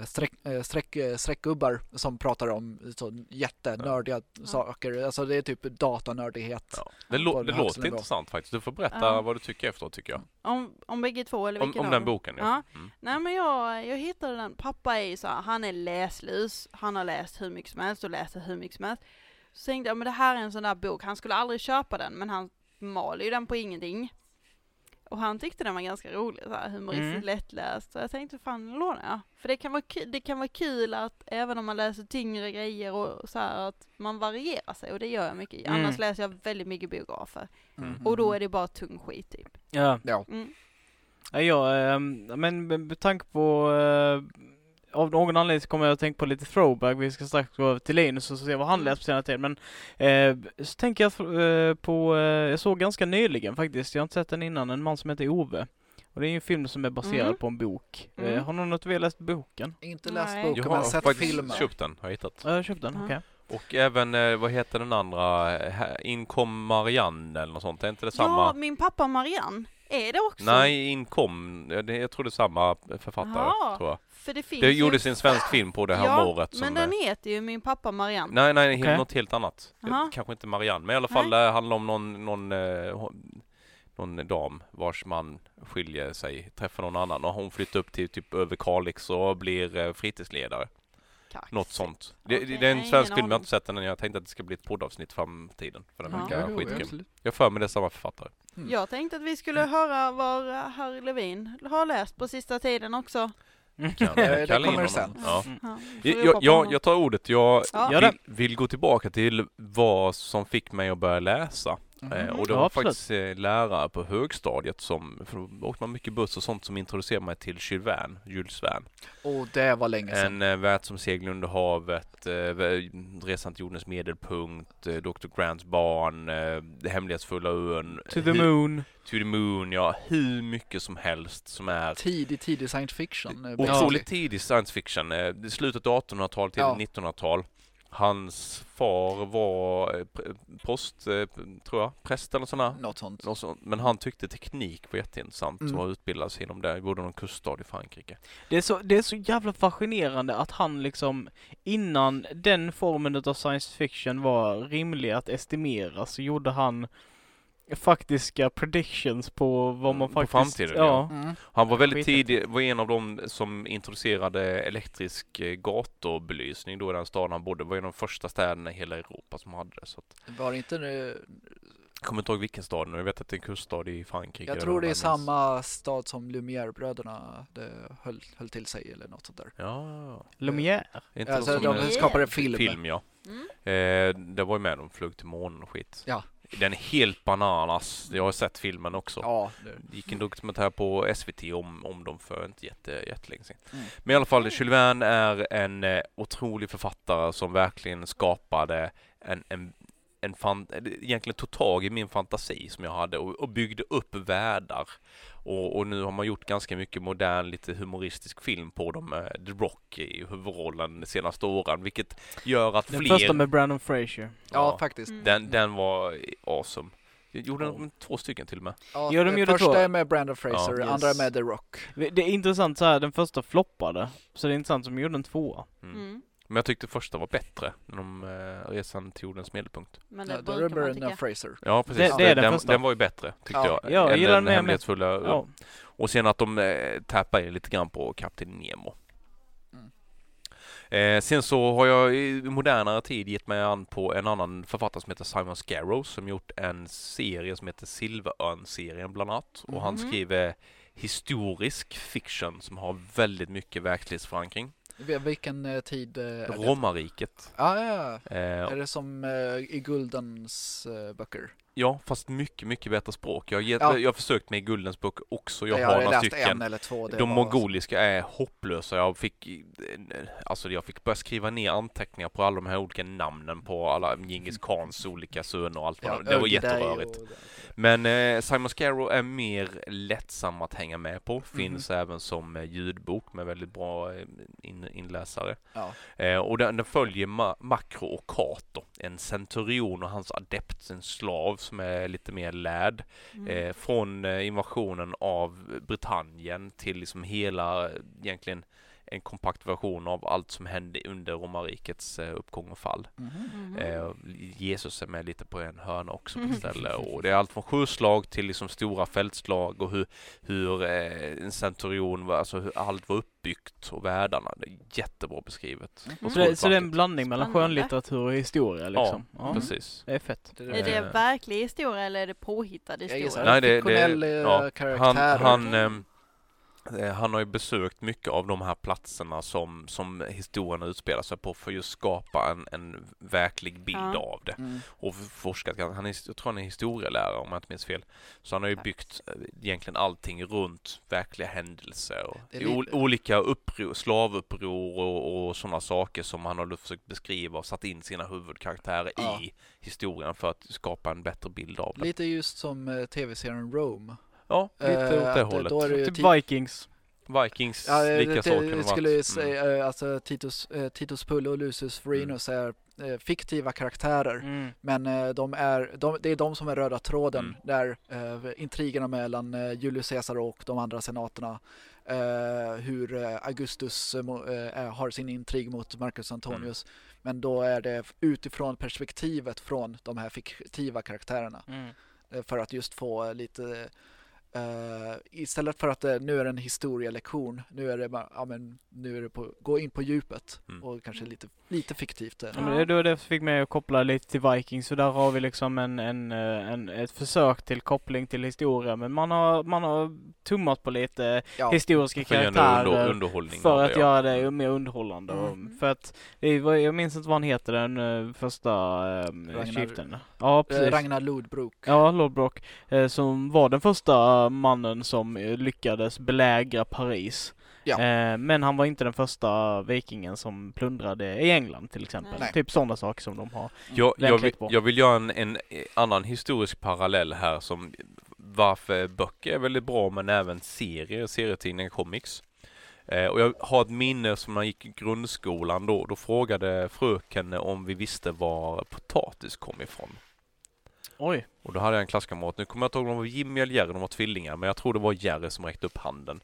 streck, eh, streck, eh, streckgubbar som pratar om så jättenördiga saker. Alltså det är typ datanördighet. Ja. Det, lå- det låter intressant faktiskt. Du får berätta Ja. vad du tycker efteråt tycker jag. Om, om bägge två eller Om, vilken om av den boken ja. Ja. Mm. Nej men jag, jag hittade den, pappa är ju så här, han är läslus, han har läst hur mycket som helst och läser hur mycket som helst. Så tänkte jag, men det här är en sån där bok, han skulle aldrig köpa den men han maler ju den på ingenting. Och han tyckte den var ganska rolig, så här, humoristiskt Mm. lättläst. Så jag tänkte fan låna jag. För det kan, vara kul, det kan vara kul att även om man läser tyngre grejer och så här att man varierar sig och det gör jag mycket. Mm. Annars läser jag väldigt mycket biografer. Mm. Och då är det bara tung skit typ. Ja. Ja. Mm. Ja, ja eh, men med, med tanke på eh, av någon anledning så kommer jag att tänka på lite throwback. Vi ska strax gå över till Linus och se vad han Mm. läst på senare tid. Men eh, så tänker jag eh, på, eh, jag såg ganska nyligen faktiskt, jag har inte sett den innan, en man som heter Ove. Och det är ju en film som är baserad Mm. på en bok. Mm. Eh, har någon av er läst boken? Inte läst Nej. boken Jag men har sett filmen. köpt den, har jag hittat. Ja, jag har köpt den, Ja. okej. Och även, eh, vad heter den andra, Inkom Marianne eller något sånt, är inte det samma? Ja, min pappa Marianne. Är det också? Nej, Inkom, jag tror det är samma författare, Jaha. tror jag. För det finns Det ju... gjordes en svensk film på det här ja, året som... men den eh, heter ju Min pappa Marianne. Nej, nej, Okej. något helt annat. Jaha. Kanske inte Marianne, men i alla fall Nej. det handlar om någon, någon, eh, någon dam vars man skiljer sig, träffar någon annan och hon flyttar upp till typ över Kalix och blir eh, fritidsledare. Kaxigt. Något sånt. Det, Okej, det är en svensk film, jag har inte sett den än. Jag tänkte att det ska bli ett poddavsnitt framtiden. För den verkar Ja, skitgrym. absolut. Jag för mig det är samma författare. Mm. Jag tänkte att vi skulle höra vad herr Levin har läst på sista tiden också. Kan, det kalla in kommer sen. Ja. Mm. Ja, får Jag, jag, jag, tar ordet. Jag det. vill, vill gå tillbaka till vad som fick mig att börja läsa. Eh, och det Ja, var absolut. faktiskt eh, lärare på högstadiet som, för då åkte man mycket buss och sånt som introducerade mig till Jules Verne, Jules Verne. Och det var länge sedan. En eh, värld som seglar under havet, Resan till jordens medelpunkt, Dr. Grants barn, Det hemlighetsfulla ön. To the moon. To the moon, ja. Hur mycket som helst som är Tidig, tidig science fiction. Otroligt basically. tidig science fiction. Slutet av 1800-tal till Ja. 1900-tal. Hans far var eh, pr- post, eh, tror jag, präst eller sådär. Något sånt. Något sånt. Men han tyckte teknik var jätteintressant Mm. och utbildade sig inom det. Bodde någon kuststad i Frankrike. Det är, så, det är så jävla fascinerande att han liksom innan den formen av science fiction var rimlig att estimera så gjorde han faktiska predictions på vad man På faktiskt... framtiden, ja. Mm. Han var väldigt tidig, var en av dem som introducerade elektrisk eh, gatubelysning då i den staden han bodde. Var en av de första städerna i hela Europa som hade det. Så att, Var det inte nu? jag kommer inte ihåg vilken stad nu. Jag vet att det är en kuststad i Frankrike. Jag tror det är samma stad som Lumière-bröderna det höll, höll till sig eller något sånt där. Ja. Lumière. Inte Alltså, de skapade film. film ja. Mm. Eh, det var ju med, de flög till månen och skit. Ja. Den är helt bananas. Jag har sett filmen också. Ja, det, gick en dokumentär på SVT om, om dem för inte jätte, jättelänge sedan. Mm. Men i alla fall, Jules Verne är en eh, otrolig författare som verkligen skapade en, en, en fan, egentligen tog tag i min fantasi som jag hade och, och byggde upp världar. Och, och nu har man gjort ganska mycket modern, lite humoristisk film på dem med The Rock i huvudrollen de senaste åren, vilket gör att Den fler... första med Brandon Fraser. ja, Ja. faktiskt. Mm. Den, den var awesome. Jag gjorde de två stycken till och med. Ja, Ja, de det gjorde första två. är med Brandon Fraser, Ja. andra är Yes. med The Rock. Det är intressant så här, den första floppade. Så det är intressant som gjorde en tvåa. Mm. Mm. Men jag tyckte första var bättre, än om eh, Resan till jordens medelpunkt. Men Ja, det brukar man tycka. Fraser. Ja, precis. Det- det är den den, första. den var ju bättre, tyckte Ja. jag. Ja, jag än gillar den den med, med. hemlighetsfulla. Ja. Och sen att de eh, tappar in lite grann på Kapten Nemo. Mm. Eh, sen så har jag i modernare tid gett mig an på en annan författare som heter Simon Scarrow som gjort en serie som heter Silverörn-serien bland annat. Och han Mhm. skriver historisk fiction som har väldigt mycket verklighetsförankring. Vil- Vilken eh, tid eh, är det? Romarriket. Ah, ja, Eh, är det som eh, i Guldens eh, böcker? Ja, fast mycket, mycket bättre språk. Jag har, gett, Ja. jag har försökt med Guldens bok också. Jag jag har några stycken. en två. De var- mongoliska är hopplösa. Jag fick, alltså jag fick börja skriva ner anteckningar på alla de här olika namnen på alla Djingis Khans olika söner och allt vad Ja, de- Det var jätterörigt. och- Men eh, Simon Scarrow är mer lättsam att hänga med på. Finns Mhm. även som eh, ljudbok med väldigt bra eh, in, inläsare. Ja. Eh, och den, den följer Ma- Makro och Kato, en centurion och hans adept, en slav som är lite mer lärd. Mm. Eh, från eh, invasionen av Britannien till liksom hela, egentligen en kompakt version av allt som hände under romarrikets eh, uppgång och fall. Mhm. Eh, Jesus är med lite på en hörna också på Mm. ett ställe och det är allt från sjöslag till liksom stora fältslag och hur, hur eh, en centurion var, alltså hur allt var uppbyggt och världarna. Det är jättebra beskrivet. Och Så det, så det är en blandning mellan Spännande. skönlitteratur och historia liksom? Ja, Precis. det är fett. Det Är det Eh. verklig historia eller är det påhittad Jag historia? gissar Nej, det- det- eh, ja, Han, karaktär. han, ehm, eh, han har ju besökt mycket av de här platserna som, som historien utspelar sig på för att just skapa en, en verklig bild Ja. av det. Mm. och forskat. Han är, jag tror han är historielärare om jag inte minns fel. Så han har ju byggt eh, egentligen allting runt verkliga händelser. Och lite- olika uppror, slavuppror och, och sådana saker som han har försökt beskriva och satt in sina huvudkaraktärer Ja. i historien för att skapa en bättre bild av det. Lite just som eh, tv-serien Rome. Ja, lite Eh, åt det att, eh, hållet. Då är det ju Typ Vikings. Vikings, Ja, eh, lika det, så kan det, det jag skulle ju vara. Mm. säga, eh, alltså Titus, eh, Titus Pulle och Lucius Vorenus är eh, fiktiva karaktärer. Mm. Men eh, de är, de, det är de som är röda tråden Mm. där eh, intrigerna mellan eh, Julius Caesar och de andra senaterna eh, hur eh, Augustus eh, eh, har sin intrig mot Marcus Antonius. Men då är det utifrån perspektivet från de här fiktiva karaktärerna. Mm. Eh, för att just få lite eh, istället för att det, nu är det en historielektion, nu är det bara, ja men nu är det på, gå in på djupet Mm. och kanske lite, lite fiktivt. eh. Ja, men det, det fick mig att koppla lite till Vikings, så där har vi liksom en, en, eh, en, ett försök till koppling till historia, men man har, man har tummat på lite Ja, historiska För under, karaktärer underhållning för att det, ja. göra det mer underhållande. och- Mm. För att, var, jag minns inte vad han heter den eh, första um, Ragnar- skiften. Ja, eh, precis. Ragnar Lodbrok. Ja, eh, som var den första mannen som eh, lyckades belägra Paris. Ja. Eh, men han var inte den första vikingen som plundrade i England till exempel. Nej. Typ sådana saker som de har. Jag, jag, vill, bra. jag vill göra en, en annan historisk parallell här som varför böcker är väldigt bra men även serier, serietidningar, comics. Eh, och jag har ett minne som när jag gick i grundskolan då, då frågade fröken om vi visste var potatis kom ifrån. Oj. Och då hade jag en klasskamrat, nu kommer jag inte ihåg om det var Jimmy eller Jerry, de var tvillingar, men jag tror det var Jerry som räckte upp handen.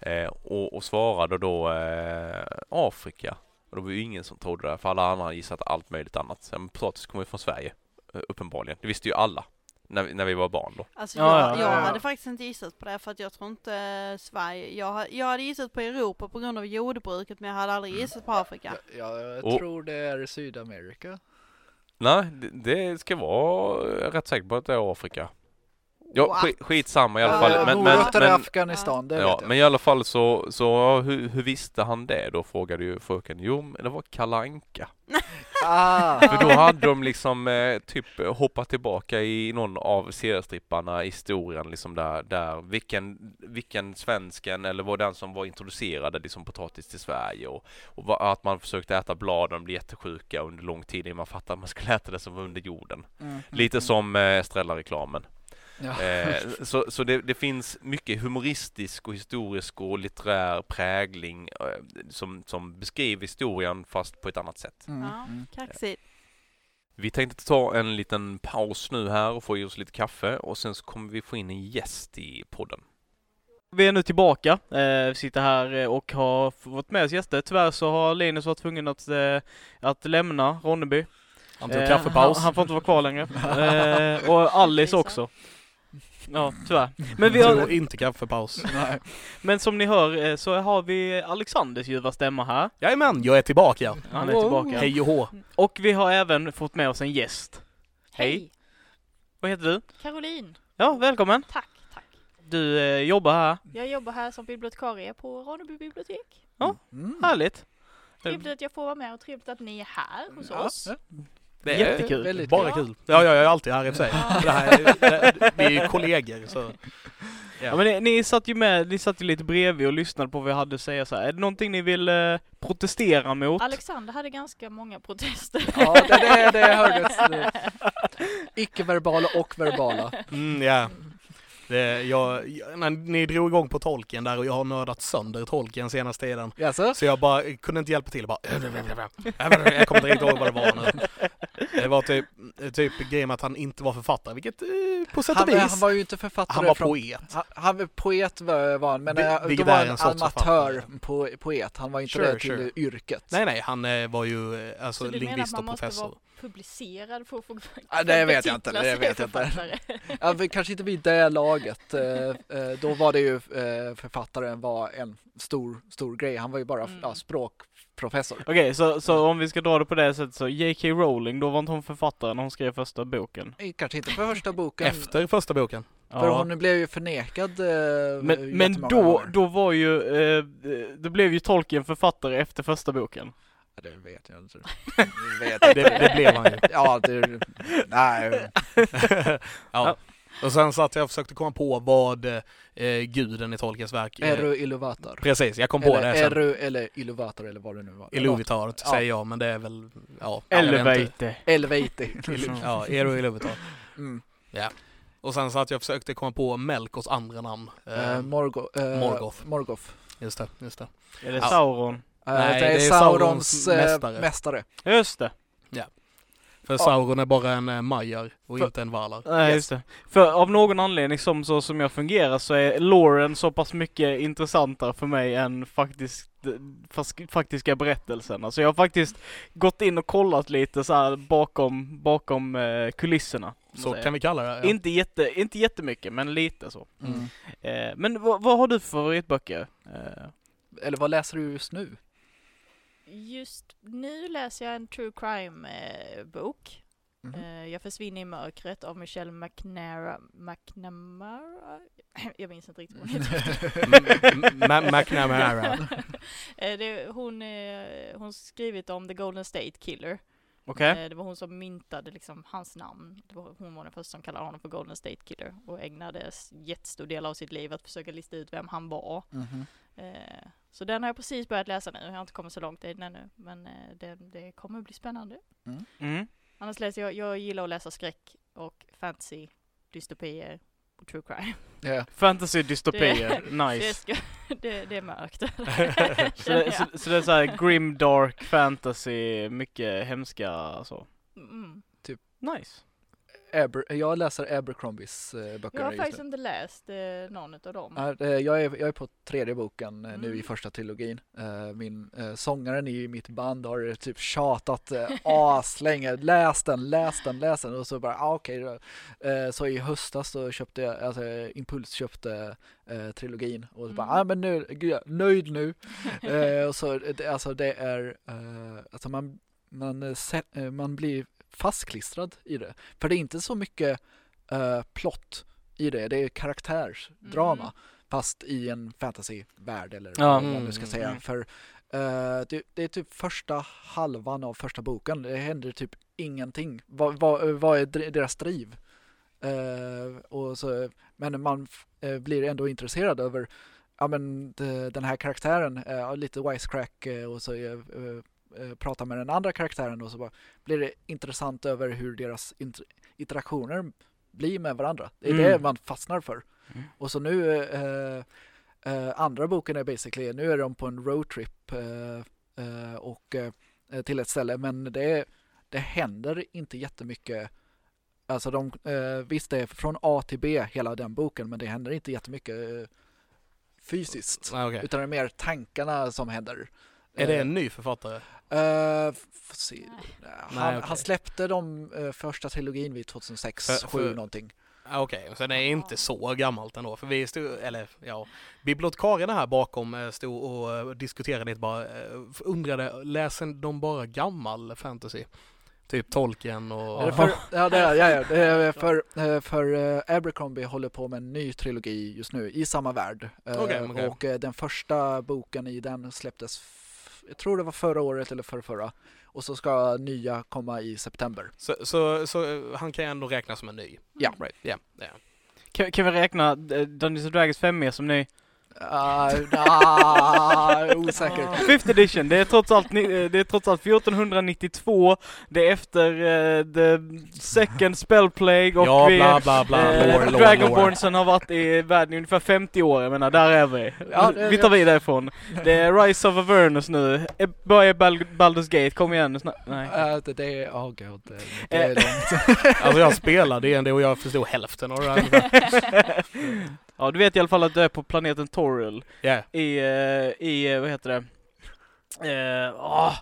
Eh, och, och svarade då eh, Afrika. Och det var ju ingen som trodde det, för alla andra hade gissat allt möjligt annat. Men potatis kommer ju från Sverige, eh, uppenbarligen. Det visste ju alla, när, vi- när vi var barn då. Alltså Ja, jag, ja, jag ja. hade faktiskt inte gissat på det för att jag tror inte eh, Sverige, jag, jag hade gissat på Europa på grund av jordbruket men jag hade aldrig gissat på Afrika. Jag, jag Och- tror det är Sydamerika. Nej, det, det ska vara jag är rätt säker på att det är Afrika. Ja, skit, skitsamma i alla fall. Men, men, men, Afghanistan, det ja, men i alla fall så, så hur, hur visste han det? Då frågade ju fröken. Jo, men det var Kalle Anka. ah, För då hade de liksom eh, typ hoppat tillbaka i någon av seriestripparna i historien liksom där, där vilken, vilken svensken eller var den som var introducerade liksom potatis till Sverige och, och att man försökte äta bladen och bli jättesjuka under lång tid innan man fattade att man skulle äta det som var under jorden. mm, Lite som eh, Estrella-reklamen. Ja. Eh, så så det, det finns mycket humoristisk och historisk och litterär prägling eh, som, som beskriver historien fast på ett annat sätt. Mm, Ja, mm. kaxigt. Vi tänkte ta en liten paus nu här och få i oss lite kaffe och sen så kommer vi få in en gäst i podden. Vi är nu tillbaka, eh, sitter här eh, och har fått med oss gäster. Tyvärr så har Linus varit tvungen att, eh, att lämna Ronneby. Han tog Eh, kaffepaus. Han, han får inte vara kvar längre. Eh, och Alice också. Ja, tyvärr. Men, vi har, inte kaffepaus. Nej. men som ni hör eh, så har vi Alexanders ljuva stämma här. Jajamän, jag är tillbaka. Han är tillbaka. Hej och hå. Och vi har även fått med oss en gäst. Hej. Hej! Vad heter du? Caroline. Ja, välkommen. Tack, tack. Du eh, jobbar här. Jag jobbar här som bibliotekarie på Ronneby bibliotek. Mm. Härligt. Trevligt att jag får vara med och trevligt att ni är här hos Ja, oss. Ja. Det är Jättekul. Väldigt bara kul. kul. Ja, ja, jag är alltid här i och för sig. Det här är, det, vi är ju kollegor så. Ja, men ni, ni satt ju med, ni satt ju lite bredvid och lyssnade på vad vi hade att säga så här. Är det någonting ni vill eh, protestera mot? Alexander hade ganska många protester. Ja, det, det, det hördes. eh, Icke-verbala och verbala. Mm, ja. Det, jag, jag, när ni drog igång på tolken där och jag har nördat sönder tolken senaste tiden. Jaså? Så jag bara kunde inte hjälpa till. Bara, jag kommer inte riktigt ihåg vad det var nu. Det var typ, typ grejen med att han inte var författare, vilket eh, på sätt Han, och vis. han var ju inte författare Han var från poet. Han, han var poet var han, men Vi- eh, då var han en sorts amatör författare. po, poet. Han var inte Sure, det till sure. yrket. Nej, nej, han eh, var ju eh, alltså lingvist och professor. Publicerad för att få Ja, det vet jag inte, det vet jag inte. Ja, vi- kanske inte vid det laget. Eh, eh, då var det ju eh, författaren var en stor, stor grej. Han var ju bara Mm. ja, språkprofessor. Okej, så, så om vi ska dra det på det sättet så J.K. Rowling, då var inte hon författare när hon skrev första boken? Kanske inte för första boken. Efter första boken. För Ja. hon blev ju förnekad eh, Men, men då, då var ju, eh, det blev ju Tolkien författare efter första boken. Ja, Det vet jag inte. Det vet jag Det, det blev han ju. Ja, det... Nej. ja. Och sen satt jag och försökte komma på vad eh, guden i Tolkiens verk eh, Eru Iluvatar. Precis, jag kom på Eller det sen. Eru eller Iluvatar eller vad det nu var. Iluvitar Ja. säger jag, men det är väl, ja. Elevate. Ilu- Ja, Eru Iluvitar. Mm. Och sen satt jag och försökte komma på Melkors andra namn. Eh, Eh, Morgo, eh, Morgoth. Morgoth. just det, just det. Är det Ja. Sauron? Eh, Nej, det är det är Saurons Saurons eh, mästare. mästare. Just det. För Ja. Sauron är bara en eh, Majar och För- inte en Valar. Nej, Yes. just det. För av någon anledning, som så som jag fungerar, så är Lauren så pass mycket intressantare för mig än faktiskt, faktiska berättelsen. Alltså jag har faktiskt gått in och kollat lite så här bakom, bakom eh, kulisserna. Så kan vi kalla det. Ja. Inte, jätte, inte jättemycket, men lite så. Mm. Eh, men vad, vad har du för favoritböcker? Eh, Eller vad läser du just nu? Just nu läser jag en true crime-bok. Mhm. Eh, Jag försvinner i mörkret av Michelle McNamara. McNamara? Jag minns inte riktigt vad hon heter. McNamara. Eh, det, hon, eh, hon skrivit om The Golden State Killer. Eh, Det var hon som myntade liksom hans namn. Det var, hon var den första som kallade honom för Golden State Killer och ägnade jättestor del av sitt liv att försöka lista ut vem han var. Mhm. Eh, Så den har jag precis börjat läsa nu. Jag har inte kommit så långt i den ännu, men eh, det, det kommer att bli spännande. Mm. Annars läser jag, jag gillar att läsa skräck och fantasy, dystopier och true crime. Ja. Fantasy dystopier, Det, nice. ska, det, det är mörkt. Så det, så, så det är såhär grim dark fantasy, mycket hemska så. Mm. Nice. Aber, jag läser Abercrombies eh, böcker Jag har faktiskt inte läst eh, någon av dem. Ja, jag, är, jag är på tredje boken eh, nu Mm. i första trilogin. Min sångaren i mitt band har typ tjatat aslänge. Läs den, läs den, läs den. Och så bara, ah, okej. Eh, Så i höstas så köpte jag, alltså Impuls köpte trilogin och så bara, Mm. ah, men nu, gud, nöjd nu. och så, alltså det är, alltså man, man, man blir fastklistrad i det. För det är inte så mycket eh, plott i det, det är karaktärsdrama. Mm. Fast i en fantasyvärld eller Ja, vad man nu ska mm, säga. mm. För eh, det, det är typ första halvan av första boken. Det händer typ ingenting. Vad, vad, vad är deras driv? Eh, och så, men man f- eh, blir ändå intresserad över ja, men, de, den här karaktären, lite wisecrack och så eh, eh, prata med den andra karaktären och så bara blir det intressant över hur deras inter- interaktioner blir med varandra. Det är Mm. det man fastnar för. Mm. Och så nu, eh, eh, andra boken är basically, nu är de på en roadtrip eh, eh, och eh, till ett ställe, men det, det händer inte jättemycket. Alltså de, visst det är från A till B hela den boken, men det händer inte jättemycket eh, fysiskt. Nej, okej. Utan det är mer tankarna som händer. Är det Eh, en ny författare? f- se. Han, Nej, okej. han släppte de eh, första trilogin vid 2006, För- 7 för- någonting. Ah, Okej, så det är inte så gammalt ändå. För vi stod, eller ja, bibliotekarierna här bakom stod och diskuterade lite bara, undrade, läser de bara gammal fantasy? Typ Tolkien och... Är det för, ja, det är, ja, ja, det är för, för Abercrombie håller på med en ny trilogi just nu i samma värld. Okej, okej. Och den första boken i den släpptes, jag tror det var förra året eller förra, förra. Och så ska nya komma i september. Så, så, så eh, han kan ändå räknas som en ny? Ja. Right, ja. ja. Kan, kan vi räkna eh, Dungeons and Dragons 5 med som ny? Ah, nah, osäker. Fifth edition, det är trots allt, eh, det är trots allt 1492, det är efter eh, the second spell plague och ja, vi, bla bla bla, eh, lore, lore, lore. Dragonbornsen har varit i världen i ungefär 50 år, jag menar där är vi. Ja, det- vi tar vid därifrån. Det är Rise of Avernus nu, Eh, börjar Bal- Baldur's Gate, kom igen snart. Nej. Uh, det, det är, oh god, det, det är Eh. långt. Alltså jag spelade D&D och jag förstod hälften av det här. ja, du vet i alla fall att du är på planeten Toril. Yeah. i, eh, i, eh, vad heter det, eh, åh,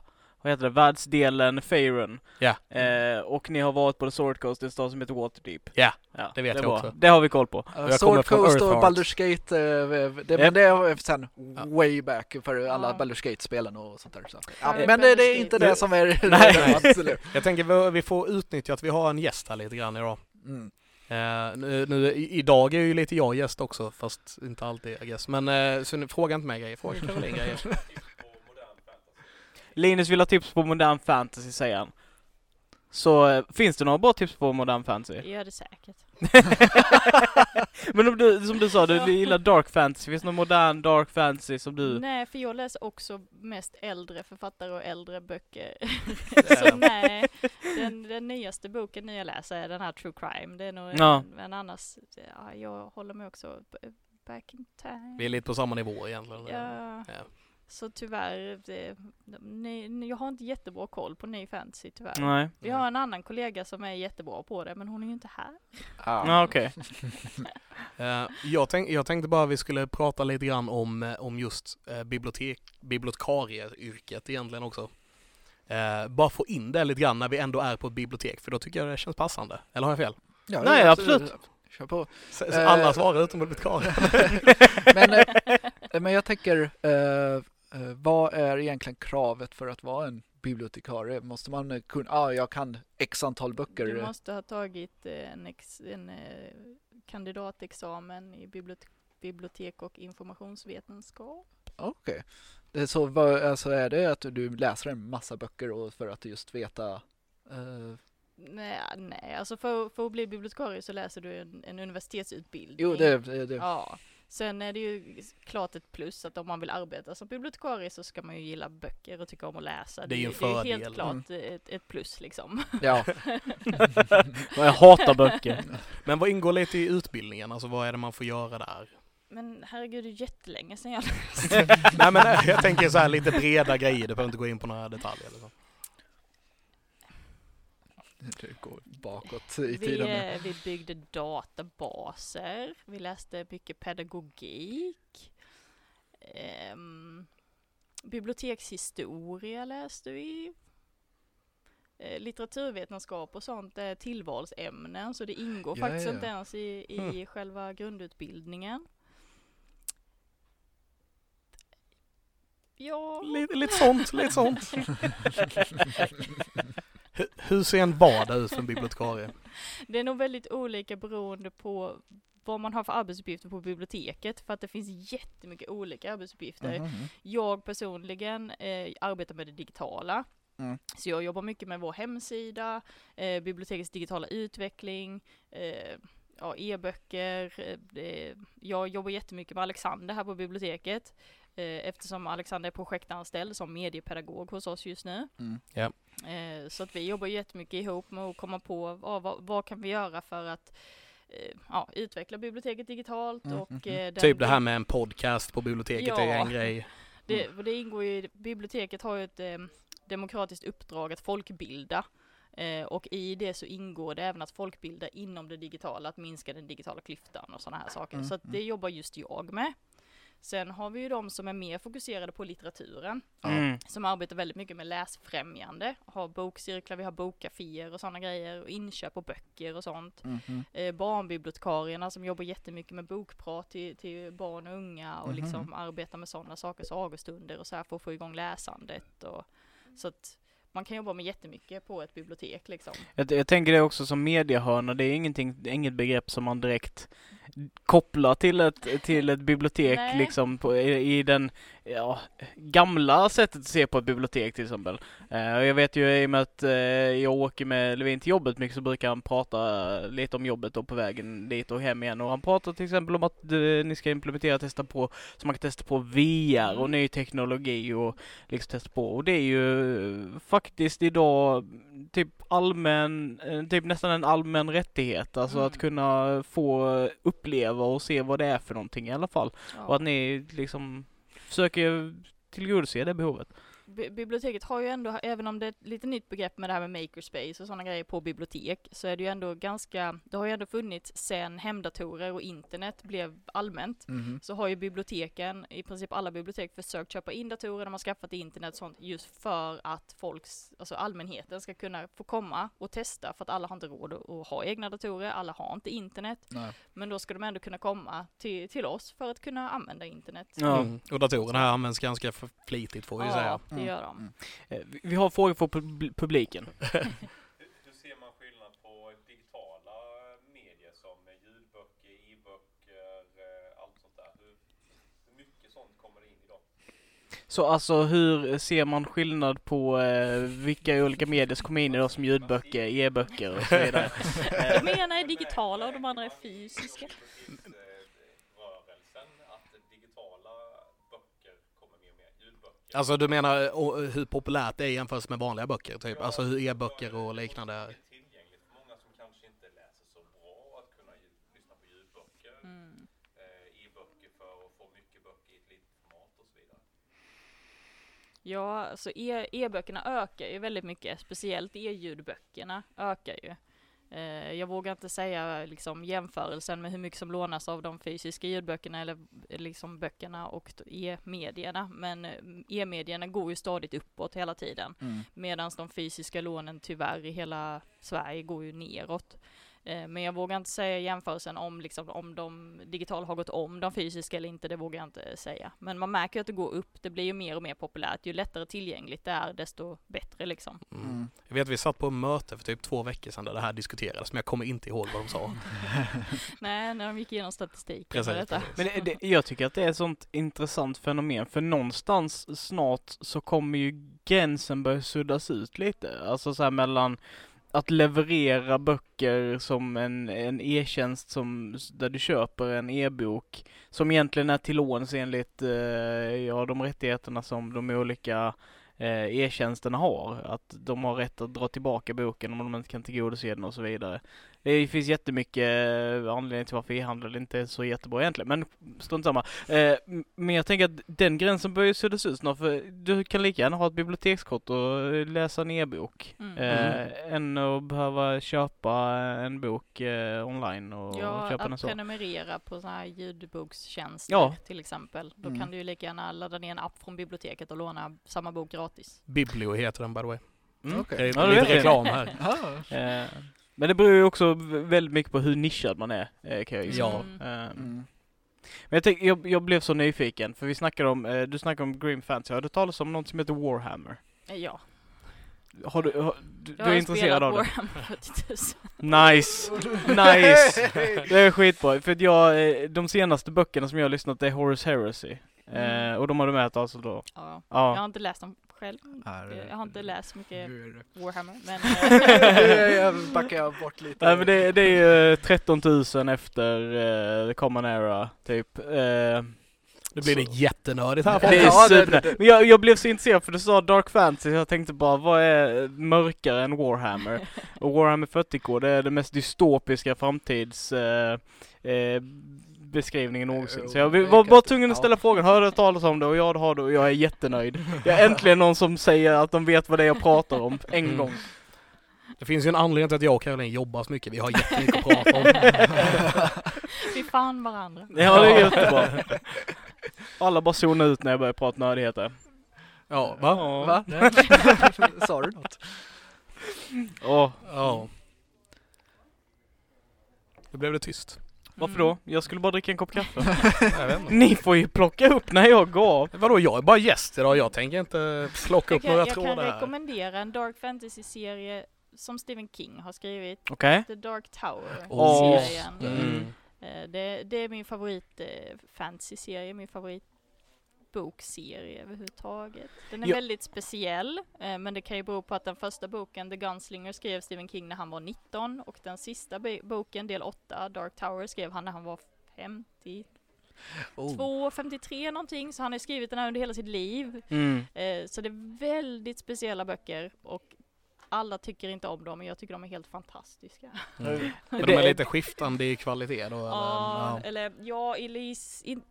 vad heter det, världsdelen Faerun. Ja. Eh, och ni har varit på The Sword Coast, en stad som heter Waterdeep. Ja, ja det vet är jag bra. också. Det har vi koll på. Uh, Sword Coast och. Baldur's Gate, eh, det, Yep. men det är sen Ja. way back för alla Ja. Baldur's Gate-spelen och sånt där. Så. Ja, men det, det är inte Gate. det som är Nej. Jag tänker vi- vi får utnyttja att vi har en gäst här lite grann idag. Mm. Eh, nu, idag är ju lite jag gäst också, fast inte alltid I guess. Men eh, så nu, fråga inte mig grejer, fråga Caroline grejer. Linus vill ha tips på modern fantasy säger han. Så eh, finns det några bra tips på modern fantasy? Gör det säkert. Men om du, som du sa, du Ja. gillar dark fantasy. Finns det någon modern dark fantasy som du... Nej, för jag läser också mest äldre författare och äldre böcker. Ja. Så nej, den, den nyaste boken jag läser är den här True Crime. Det är nog Ja. en, en annars, ja, jag håller mig också back in time. Vi är lite på samma nivå egentligen. Ja, Ja. Så tyvär, det, ni, ni, jag har inte jättebra koll på ny fantasy tyvärr. Nej. Vi har en annan kollega som är jättebra på det, men hon är ju inte här. Ja, okej. Eh, jag, tänk, jag tänkte bara vi skulle prata lite grann om, eh, om just uh, bibliotek, bibliotekarieyrket egentligen också. Eh, bara få in det lite grann när vi ändå är på ett bibliotek, för då tycker jag det känns passande. Eller har jag fel? Ja, Nej, ja, absolut. Kör på. Så, så alla svarar utom bibliotekarie. men, men jag tänker, vad är egentligen kravet för att vara en bibliotekarie? Måste man eh, kunna, ja, jag kan x antal böcker. Du måste ha tagit eh, en, ex, en eh, kandidatexamen i bibliotek, bibliotek och informationsvetenskap. Okej. Är Så vad, alltså är det att du läser en massa böcker och för att just veta eh, Nej, nej, alltså för, för att bli bibliotekarie så läser du en, en universitetsutbildning. Jo, det, det, det. Ja. Sen är det ju klart ett plus att om man vill arbeta som bibliotekarie så ska man ju gilla böcker och tycka om att läsa. Det är ju en det är fördel. helt klart ett, ett plus liksom. ja. Jag hatar böcker. Men vad ingår lite i utbildningen? Alltså vad är det man får göra där? Men herregud, det är jättelänge sedan jag läste. Nej men jag tänker så här lite breda grejer, du behöver inte gå in på några detaljer. Liksom. Det går bakåt i Vi, tiden. eh, vi byggde databaser, vi läste mycket pedagogik. Ehm, bibliotekshistoria läste vi. Eh, litteraturvetenskap och sånt är tillvalsämnen så det ingår Ja, faktiskt ja. inte ens i, i Mm. själva grundutbildningen. Ja, Lite, lite sånt, lite sånt. Hur- Hur ser en vardag ut för en bibliotekarie? det är nog väldigt olika beroende på vad man har för arbetsuppgifter på biblioteket för att det finns jättemycket olika arbetsuppgifter. Mhm. Jag personligen eh, arbetar med det digitala. Mm. Så jag jobbar mycket med vår hemsida, eh, bibliotekets digitala utveckling, eh, ja, e-böcker. Eh, det, jag jobbar jättemycket med Alexander här på biblioteket eh, eftersom Alexander är projektanställd som mediepedagog hos oss just nu. Mm. Ja. Eh, så att vi jobbar jättemycket ihop med att komma på ja, vad, vad kan vi göra för att eh, ja, utveckla biblioteket digitalt Mm, och mhm. eh, den- Typ det här med en podcast på biblioteket är Ja. en grej. det, och det ingår ju, biblioteket har ju ett eh, demokratiskt uppdrag att folkbilda. Eh, och i det så ingår det även att folkbilda inom det digitala, att minska den digitala klyftan och sådana här saker. Mm, Så att det jobbar just jag med. Sen har vi ju de som är mer fokuserade på litteraturen. Mm. som arbetar väldigt mycket med läsfrämjande, har bokcirklar, vi har bokkaféer och sådana grejer, och inköp och böcker och sånt. Mhm. Eh, barnbibliotekarierna som jobbar jättemycket med bokprat till, till barn och unga och Mhm. liksom arbetar med sådana saker, sagostunder och så här för att få igång läsandet och så att man kan jobba med jättemycket på ett bibliotek liksom. Jag, jag tänker det också som mediehörna, det är ingenting, det är inget begrepp som man direkt kopplar till ett, till ett bibliotek Nej. liksom på, i, i den ja, gamla sättet att se på ett bibliotek till exempel. Eh, och jag vet ju i och med att eh, jag åker med Levin till jobbet mycket så brukar han prata lite om jobbet och på vägen dit och hem igen. Och han pratar till exempel om att eh, ni ska implementera testa på, så man kan testa på VR och ny teknologi och liksom testa på. Och det är ju faktiskt idag typ allmän, eh, typ nästan en allmän rättighet. Alltså Mm. att kunna få uppleva och se vad det är för någonting i alla fall. Och Ja. att ni liksom försöker tillgodose det behovet. Bi- Biblioteket har ju ändå, även om det är ett lite nytt begrepp med det här med makerspace och sådana grejer på bibliotek, så är det ju ändå ganska, det har ju ändå funnits sen hemdatorer och internet blev allmänt, Mhm. så har ju biblioteken, i princip alla bibliotek, försökt köpa in datorer, de har skaffat internet och sånt, just för att folks, alltså allmänheten ska kunna få komma och testa, för att alla har inte råd att ha egna datorer, alla har inte internet, Nej. men då ska de ändå kunna komma till, till oss för att kunna använda internet. Ja. Mm. Och datorerna här används ganska flitigt får vi säga. Det Mm. gör de. Mm. Eh, vi- har frågor från pub- publiken. Hur, ser man skillnad på digitala medier som ljudböcker, e-böcker, eh, allt sånt där? Hur, mycket sånt kommer det in idag? Så alltså hur ser man skillnad på eh, vilka olika medier som kommer in idag som ljudböcker, e-böcker och så vidare? De ena är digitala och de andra är fysiska. Alltså du menar eh, och, hur populärt det är jämfört med vanliga böcker typ? Alltså hur e-böcker och liknande är? tillgängligt för många som kanske inte läser så bra att kunna lyssna på ljudböcker, Mm. eh, e-böcker för att få mycket böcker i ett litet format och så vidare. Ja, alltså e- e-böckerna ökar ju väldigt mycket, speciellt e-ljudböckerna ökar ju. Eh, jag vågar inte säga liksom jämförelsen med hur mycket som lånas av de fysiska ljudböckerna eller liksom böckerna och e-medierna, men eh, e-medierna går ju stadigt uppåt hela tiden. Mm. Medan de fysiska lånen tyvärr i hela Sverige går ju neråt. Eh, Men jag vågar inte säga jämförelsen om, liksom, om de digitala har gått om de fysiska eller inte, det vågar jag inte säga. Men man märker ju att det går upp, det blir ju mer och mer populärt. Ju lättare tillgängligt det är, desto bättre liksom. Mm. Jag vet vi satt på en möte för typ två veckor sedan där det här diskuterades men jag kommer inte ihåg vad de sa. Nej, när de gick igenom statistiken Precis, för detta. Men det, det, jag tycker att det är ett sånt intressant fenomen för någonstans snart så kommer ju gränsen börja suddas ut lite. Alltså så här mellan att leverera böcker som en, en e-tjänst som, där du köper en e-bok som egentligen är till låns enligt eh, ja, de rättigheterna som de olika eh, e-tjänsterna har. Att de har rätt att dra tillbaka boken om de inte kan tillgodose den och så vidare. Det finns jättemycket eh, anledning till varför e-handel inte är så jättebra egentligen, men strunt samma. Eh, men jag tänker att den gränsen börjar suddas ut snart, för du kan lika gärna ha ett bibliotekskort och läsa en e-bok. Mm. Eh, än att behöva köpa en bok online och Ja, köpa den att så. prenumerera på sådana här ljudbokstjänster Ja. till exempel. Då Mm. kan du ju lika gärna ladda ner en app från biblioteket och låna samma bok gratis. Biblio heter den by the way. Mm. Okej. Det är Ja, lite reklam här. Men det beror ju också väldigt mycket på hur nischad man är, eh, kan jag gissa. Ja. Mm. Eh, Mm. Men jag, tänk, jag, jag blev så nyfiken, för vi snackade om, eh, du snackade om Grim Fantasy, har du talat om något som heter Warhammer? Eh, Ja, Har du, har, du, du jag är har intresserad spelat av det? Warhammer 40 000. Nice! Nice! Det är skitbra, för att jag, de senaste böckerna som jag har lyssnat är Horus Heresy. Mm. Eh, och de har du med alltså då? Ja. Jag har Ja. inte läst dem själv. Här, Jag har inte läst mycket är det- Warhammer, men eh, jag backar jag bort lite. Nej men det, det är ju 13 000 efter eh, The Common Era, typ. Eh, Nu blir det jättenördigt här. det är Ja, det- super... det- Men jag, jag blev så intresserad för du sa Dark Fantasy, jag tänkte bara vad är mörkare än Warhammer? Och Warhammer 40K, det är den mest dystopiska framtids... Eh, eh, beskrivningen någonsin. Så jag var det bara tvungen att ja. ställa frågan, har du hört talas om det? Och ja det har du och jag är jättenöjd. Jag är äntligen någon som säger att de vet vad det är jag pratar om, en Mm. gång. Det finns ju en anledning till att jag och Caroline jobbar så mycket. Vi har jättemycket att prata om. vi fann varandra. Ja det är jättebra. Alla bara zonar ut när jag börjar prata nördigheter. Ja, va? Va? Sa du något? Ja. Nu blev det tyst. Varför då? Jag skulle bara dricka en kopp kaffe. Jag vet inte. Ni får ju plocka upp när jag går. Vadå, jag är bara gäst idag. Jag tänker inte plocka Jag upp kan, några jag kan trådar här. rekommendera en Dark Fantasy-serie som Stephen King har skrivit, Okej? The Dark Åh. Tower-serien. Mm. Eh, Det, det är min favorit eh, fantasy-serie, min favorit bokserie överhuvudtaget. Den är Ja. väldigt speciell, eh, men det kan ju bero på att den första boken, The Gunslinger, skrev Stephen King när han var 19 och den sista boken, del 8, Dark Tower, skrev han när han var 50 Oh. 2, 53 någonting, så han har skrivit den här under hela sitt liv. Mm. Eh, så det är väldigt speciella böcker och alla tycker inte om dem, men jag tycker de är helt fantastiska. Mm. Det de är lite skiftande i kvalitet då? Eller? Ja, Ja. eller ja, in,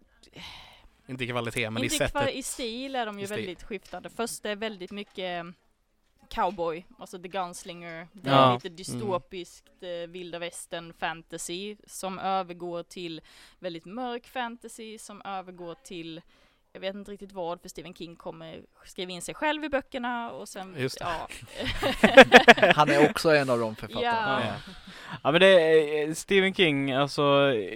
Inte i kvalitet, men i inte sättet. kvar, i stil är de ju I väldigt skiftande. Först är väldigt mycket cowboy, alltså the gunslinger. Det är Ja. lite dystopiskt eh, vilda västern fantasy som övergår till väldigt mörk fantasy som övergår till jag vet inte riktigt vad, för Stephen King kommer skriva in sig själv i böckerna och sen, Just ja. Han är också en av de författarna. Ja. Ja men det är Stephen King, alltså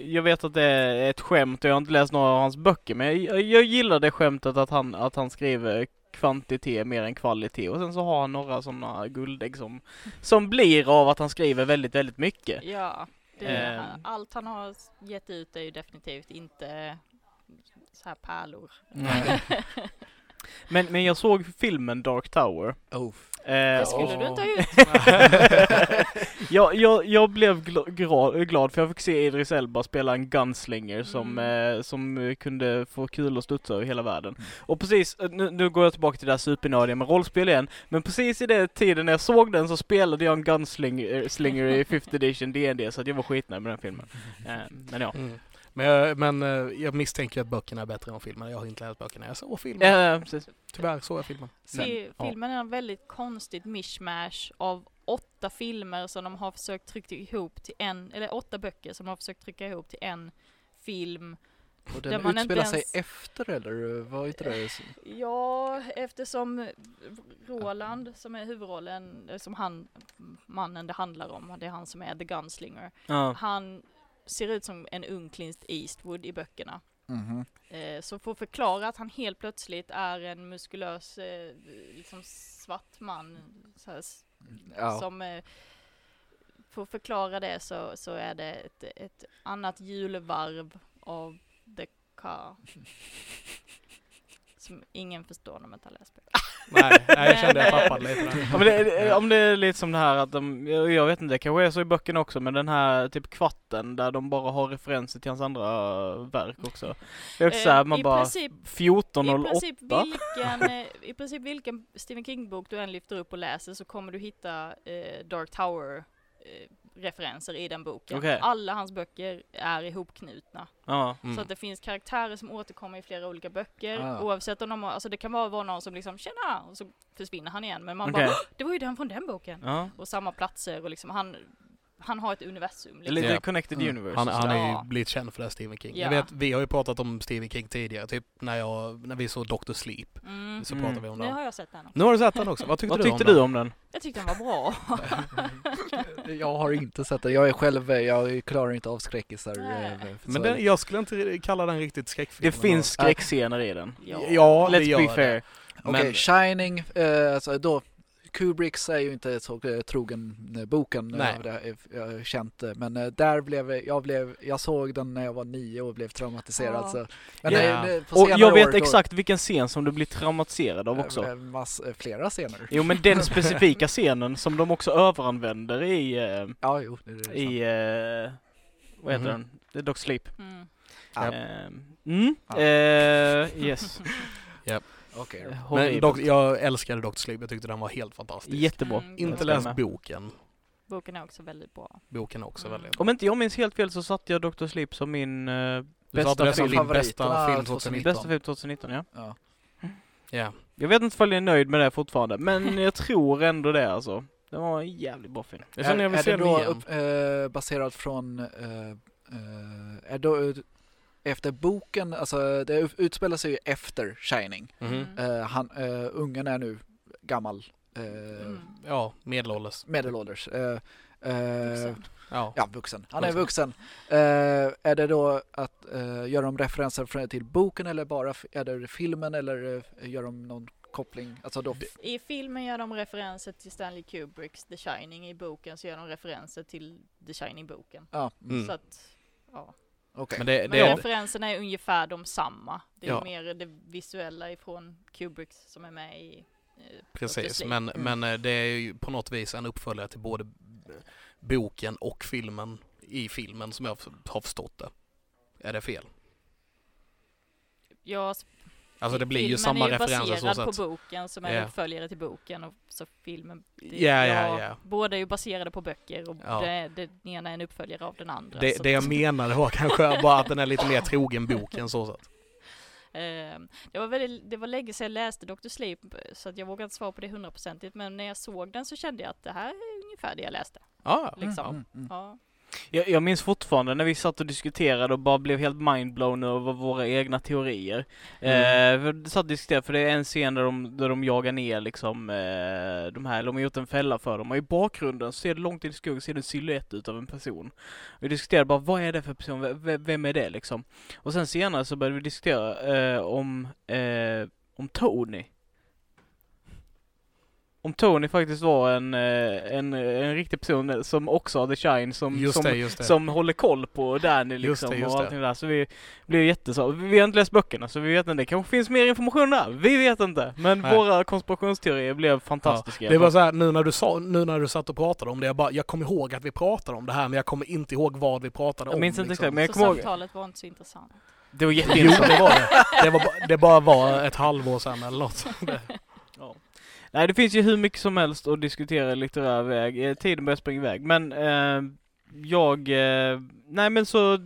jag vet att det är ett skämt och jag har inte läst några av hans böcker men jag, jag gillar det skämtet att han, att han skriver kvantitet mer än kvalitet och sen så har han några sådana guldägg som, som blir av att han skriver väldigt, väldigt mycket. Ja, det, han- allt han har gett ut är ju definitivt inte så här pärlor. Nej. Men, men jag såg filmen Dark Tower. Oh. Eh, Det skulle och- du inte ha gjort. jag, jag, jag blev gla, glad för jag fick se Idris Elba spela en gunslinger som, Mm. eh, som eh, kunde få kul och studsa över hela världen. Och precis, eh, nu, nu går jag tillbaka till det här supernördiga med rollspel igen, men precis i den tiden när jag såg den så spelade jag en gunslinger slinger i 5th edition D&D så att jag var skitnöjd med den filmen. Eh, men ja. Mm. Men, jag, men eh, jag misstänker att böckerna är bättre än filmen. Jag har inte läst böckerna. Jag såg filmen. Precis. Tyvärr såg jag filmen. Se, ja. filmen är en väldigt konstigt mishmash av åtta filmer som de har försökt trycka ihop till en, eller åtta böcker som de har försökt trycka ihop till en film. Och den man inte utspelar sig ens- efter eller var inte det? Ja, eftersom Roland som är huvudrollen, som han, mannen det handlar om, det är han som är the gunslinger. Ja. Han ser ut som en ung Clint Eastwood i böckerna. Mhm. Eh, Så för att förklara att han helt plötsligt är en muskulös, eh, liksom svart man, här, Ja. som eh, att förklara det så, så är det ett, ett annat julvarv av The Car. Som ingen förstår när man inte har läst böckerna. Nej, nej, jag kände jag tappade lite där. Ja, men det, om det är lite som det här att de, jag vet inte, det kanske är så i böckerna också, men den här typ kvarten där de bara har referenser till hans andra verk också. Det är också såhär, Eh, man i bara princip, I 1408. princip, vilken, eh, I princip vilken Stephen King-bok du än lyfter upp och läser så kommer du hitta eh, Dark Tower eh, referenser i den boken. Okej. Alla hans böcker är ihopknutna. Ja. Mm. Så att det finns karaktärer som återkommer i flera olika böcker. Ah. Oavsett om de har, alltså det kan vara någon som liksom tjena och så försvinner han igen. Men man Okej. bara det var ju den från den boken. Ja. Och samma platser och liksom han, han har ett universum. Liksom. Lite Ja. connected Mm. universe. Han, han är ju blivit känd för det, Stephen King. Ja. Jag vet, vi har ju pratat om Stephen King tidigare, typ när, jag, när vi såg Dr. Sleep. Mm. Så Mm. pratade vi om Nu den. har jag sett den också. Nu har du sett den också. Vad tyckte, Vad du, tyckte om du den? om den? Jag tyckte den var bra. Jag har inte sett det. Jag är själv, jag klarar inte av skräckisar. Eh, Men den, jag skulle inte kalla den riktigt skräckfilm. Det finns skräckscener i den. Ja. Ja, det Let's be fair. Okej, Men- Shining, eh, alltså då Kubricks är ju inte så eh, trogen eh, boken, Nej. det är, jag har känt det. Men eh, där blev jag, blev, jag såg den när jag var nio och blev traumatiserad. Ja. Så. Men eh, på Och jag vet år, då- exakt vilken scen som du blir traumatiserad av också. Mass, flera scener. Jo men den specifika scenen som de också överanvänder i, Ja, jo, det är sant. i, eh, vad heter Mhm. den? The Dog Sleep. Mm. Ja. Eh, mm, Ja. eh, yes. Okej då. Men dock, jag älskade Dr. Sleep. Jag tyckte den var helt fantastisk. Jättebra. Mm, Inte läst boken. Boken är också väldigt bra. Boken är också Mm. väldigt... Om inte jag minns helt fel så satte jag Dr. Sleep som min eh, bästa film. din bästa film 2019. Bästa film 2019 ja. Ja. Ja. Jag vet inte om jag är nöjd med det fortfarande, men jag tror ändå det alltså. Det var en jävligt bra film. Jag känner jag vill är se det den då igen. upp, eh, baserat från eh, eh, är då eh, efter boken, alltså det ut- utspelar sig ju efter Shining. Mm. Eh, han, eh, ungen är nu gammal, eh, Mm. Ja, medelålders. medelålders. Vuxen. Ja. Ja, vuxen. Han är Vuxen. är det då att gör de referenser till boken eller bara är det filmen eller gör de någon koppling? Alltså då, I filmen gör de referenser till Stanley Kubricks The Shining. I boken så gör de referenser till The Shining-boken. ja, Mm. Så att, ja. Okej. Men det, Men det är, referenserna är ungefär de samma. Det är Ja. mer det visuella ifrån Kubrick som är med i eh, precis, men, Mm. men eh, det är ju på något vis en uppföljare till både boken och filmen i filmen som jag har förstått det. Är det fel? Ja, Alltså det blir ju filmen samma är ju referenser så baserad på boken som är en uppföljare till boken och så filmen. Ja, ja, ja. Båda är ju baserade på böcker och Ja. det, det, den ena är en uppföljare av den andra. Det, det jag att- menade var kanske bara att den är lite mer trogen boken så sätt. Ehm, det var väldigt, det var länge sedan jag läste Dr. Sleep så att jag vågar inte svara på det hundraprocentigt men när jag såg den så kände jag att det här är ungefär det jag läste. Ja, Liksom. Mm, mm. Ja. Jag, jag minns fortfarande när vi satt och diskuterade och bara blev helt mindblown över våra egna teorier. Mm. Eh, vi satt och diskuterade, för det är en scen där de, där de jagar ner liksom eh, de här, de har gjort en fälla för dem och i bakgrunden ser det långt in i skogen ser det en silhuett utav en person. Vi diskuterade bara, vad är det för person? V- v- vem är det liksom? Och sen senare så började vi diskutera eh, om, eh, om Tony. Om Tony faktiskt var en, eh, en, en riktig person som också har The Shine som, just som det, just det. som håller koll på Danny Just liksom det, just och det. allting där. Så vi blev jätteså. Vi har inte läst böckerna så vi vet inte. Det kanske finns mer information där. Vi vet inte. Men Nej. våra konspirationsteorier blev fantastiska. i Det var så här, nu när du sa, nu när du satt och pratade om det, jag bara, jag kommer ihåg att vi pratade om det här, men jag kommer inte ihåg vad vi pratade Jag om. minns inte liksom. exakt, men jag Så kommer ihåg. samtalet var inte så intressant. Det var Jo, jätteintressant. det var det. Det, var, det bara var ett halvår sedan eller något. Nej, det finns ju hur mycket som helst att diskutera litterär väg. Eh, Tiden börjar springa iväg. Men eh, jag... Eh, nej men så...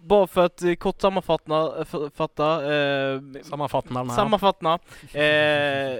Bara för att eh, kort sammanfatta... f- Fatta, eh. Sammanfatta. Eh,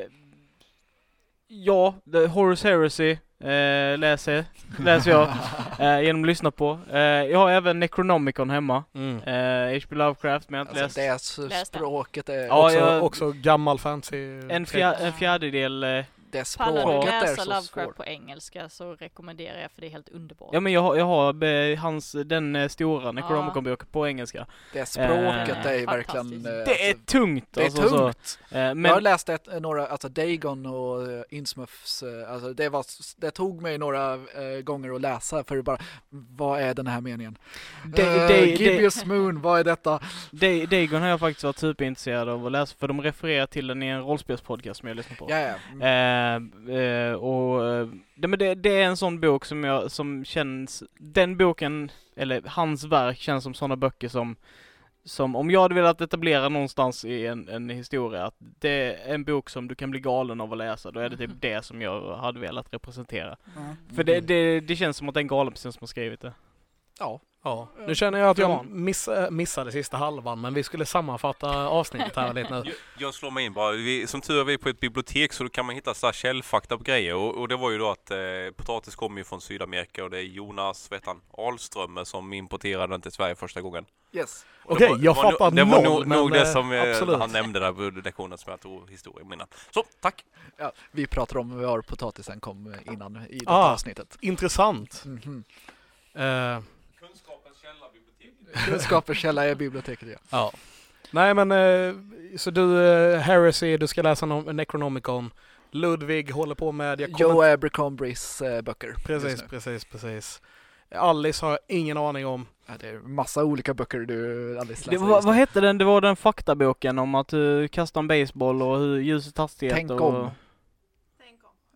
ja, Horus Heresy eh, läser, läser jag eh, genom att lyssna på. Eh, jag har även Necronomicon hemma. Mm. Eh, H.P. Lovecraft, men jag har inte Alltså, läst. det språket är... Ja, också, jag- också gammal fantasy. En, fjär, en fjärdedel. Det Pallar språket du är läsa så Lovecraft på engelska så rekommenderar jag för det är helt underbart. ja men jag har, jag har eh, hans, den eh, stora Necronomicon-boken på engelska. Det språket Eh, är verkligen... eh, Det är alltså, tungt det är alltså, så. tungt. Eh, Jag har men läst ett, några, alltså Dagon och uh, Innsmouths, eh, alltså det, var, det tog mig några eh, gånger att läsa för att bara, vad är den här meningen? det, det, det, Gibeus Moon, vad är detta? det, Dagon har jag faktiskt varit superintresserad av att läsa för de refererar till den i en rollspelspodcast som jag lyssnar på. Ja. Mm. Och eh, det, men det, det är en sån bok som jag, som känns, den boken, eller hans verk känns som sådana böcker som, som om jag hade velat etablera någonstans i en, en historia, att det är en bok som du kan bli galen av att läsa, då är det typ det som jag hade velat representera. Mm. För det, det, det känns som att det är en galen person som har skrivit det. Ja. Ja. Nu känner jag att jag miss, äh, missade sista halvan, men vi skulle sammanfatta avsnittet här lite nu. Jag, jag slår mig in bara. Vi, som tur är vi på ett bibliotek så då kan man hitta så här källfakta på grejer och, och det var ju då att eh, potatis kommer ju från Sydamerika och det är Jonas, vet han, Ahlströmer som importerade den till Sverige första gången. Yes. Okej, var- jag var fattar nog- Det var noll, nog, nog det eh, som eh, absolut. han nämnde där på lektionen som jag tog historieminnen. Så, tack! Ja, vi pratar om var potatisen kom innan i det Ah. avsnittet. Intressant. Eh, Kunskapens källa biblioteket. Kunskapens källa är biblioteket, ja. ja. Nej men, eh, så du, eh, Heresy, du ska läsa no- Necronomicon. Ludvig håller på med, jag Joe Abercrombies eh, böcker. Precis, precis, precis. Alice har jag ingen aning om. Ja, det är massa olika böcker du aldrig det läser. vad, just vad hette den? Det var den faktaboken om att du kastar en baseball och hur ljusets hastighet Tänk och... om.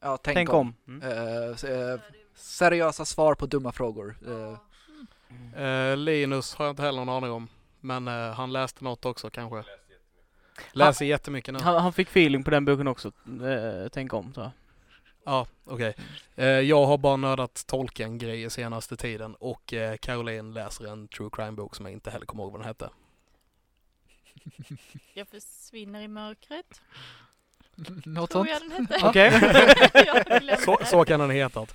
Ja, tänk, Tänk om. om. Mm. Eh, eh, seriösa svar på dumma frågor. Eh, Eh, Linus har jag inte heller någon aning om. Men eh, han läste något också kanske. Läser jättemycket nu. Han, han fick feeling på den boken också, eh, tänk om. Så. Ja, okej. Eh, jag har bara nördat Tolkien-grejer senaste tiden och eh, Caroline läser en true crime-bok som jag inte heller kommer ihåg vad den hette. Jag försvinner i mörkret. något Tror sånt? jag den hette. Okej. Så, så kan den hetat.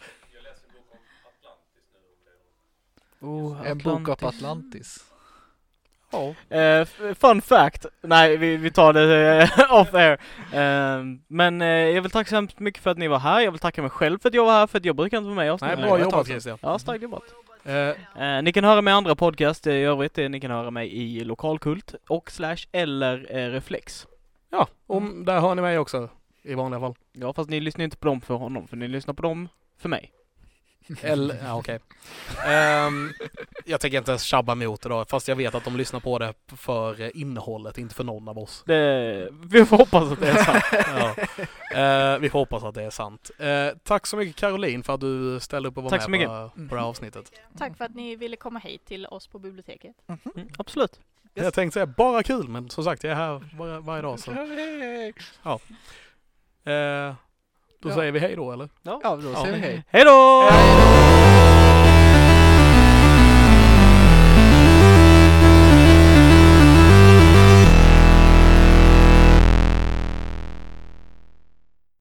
Oh, En bok av Atlantis. Eh, f- fun fact, nej vi, vi tar det eh, off air. Eh, men eh, jag vill tacka så hemskt mycket för att ni var här. Jag vill tacka mig själv för att jag var här, för att jag brukar inte vara med i Nej, avsnittet. bra jobbat. Christian. Ja, starkt jobbat. Ni kan höra mig i andra podcast i övrigt. Ni kan höra mig i Lokalkult och slash eller Reflex. ja, om, där har ni mig också i vanliga fall. Ja, fast ni lyssnar inte på dem för honom, för ni lyssnar på dem för mig. Eller, ja okej. Ehm, jag tänker inte ens tjabba emot det då, fast jag vet att de lyssnar på det för eh, innehållet, inte för någon av oss. Det, vi får hoppas att det är sant. Ja. Eh, vi får hoppas att det är sant. Eh, tack så mycket Caroline för att du ställde upp och var Tack så med mycket. på, på det här avsnittet. Tack för att ni ville komma hit till oss på biblioteket. Mm, absolut. Jag tänkte säga bara kul, men som sagt jag är här var, varje dag så. Ja. Eh, då Ja. säger vi hej då eller? Ja, då säger vi hej. Hej då! Hej då!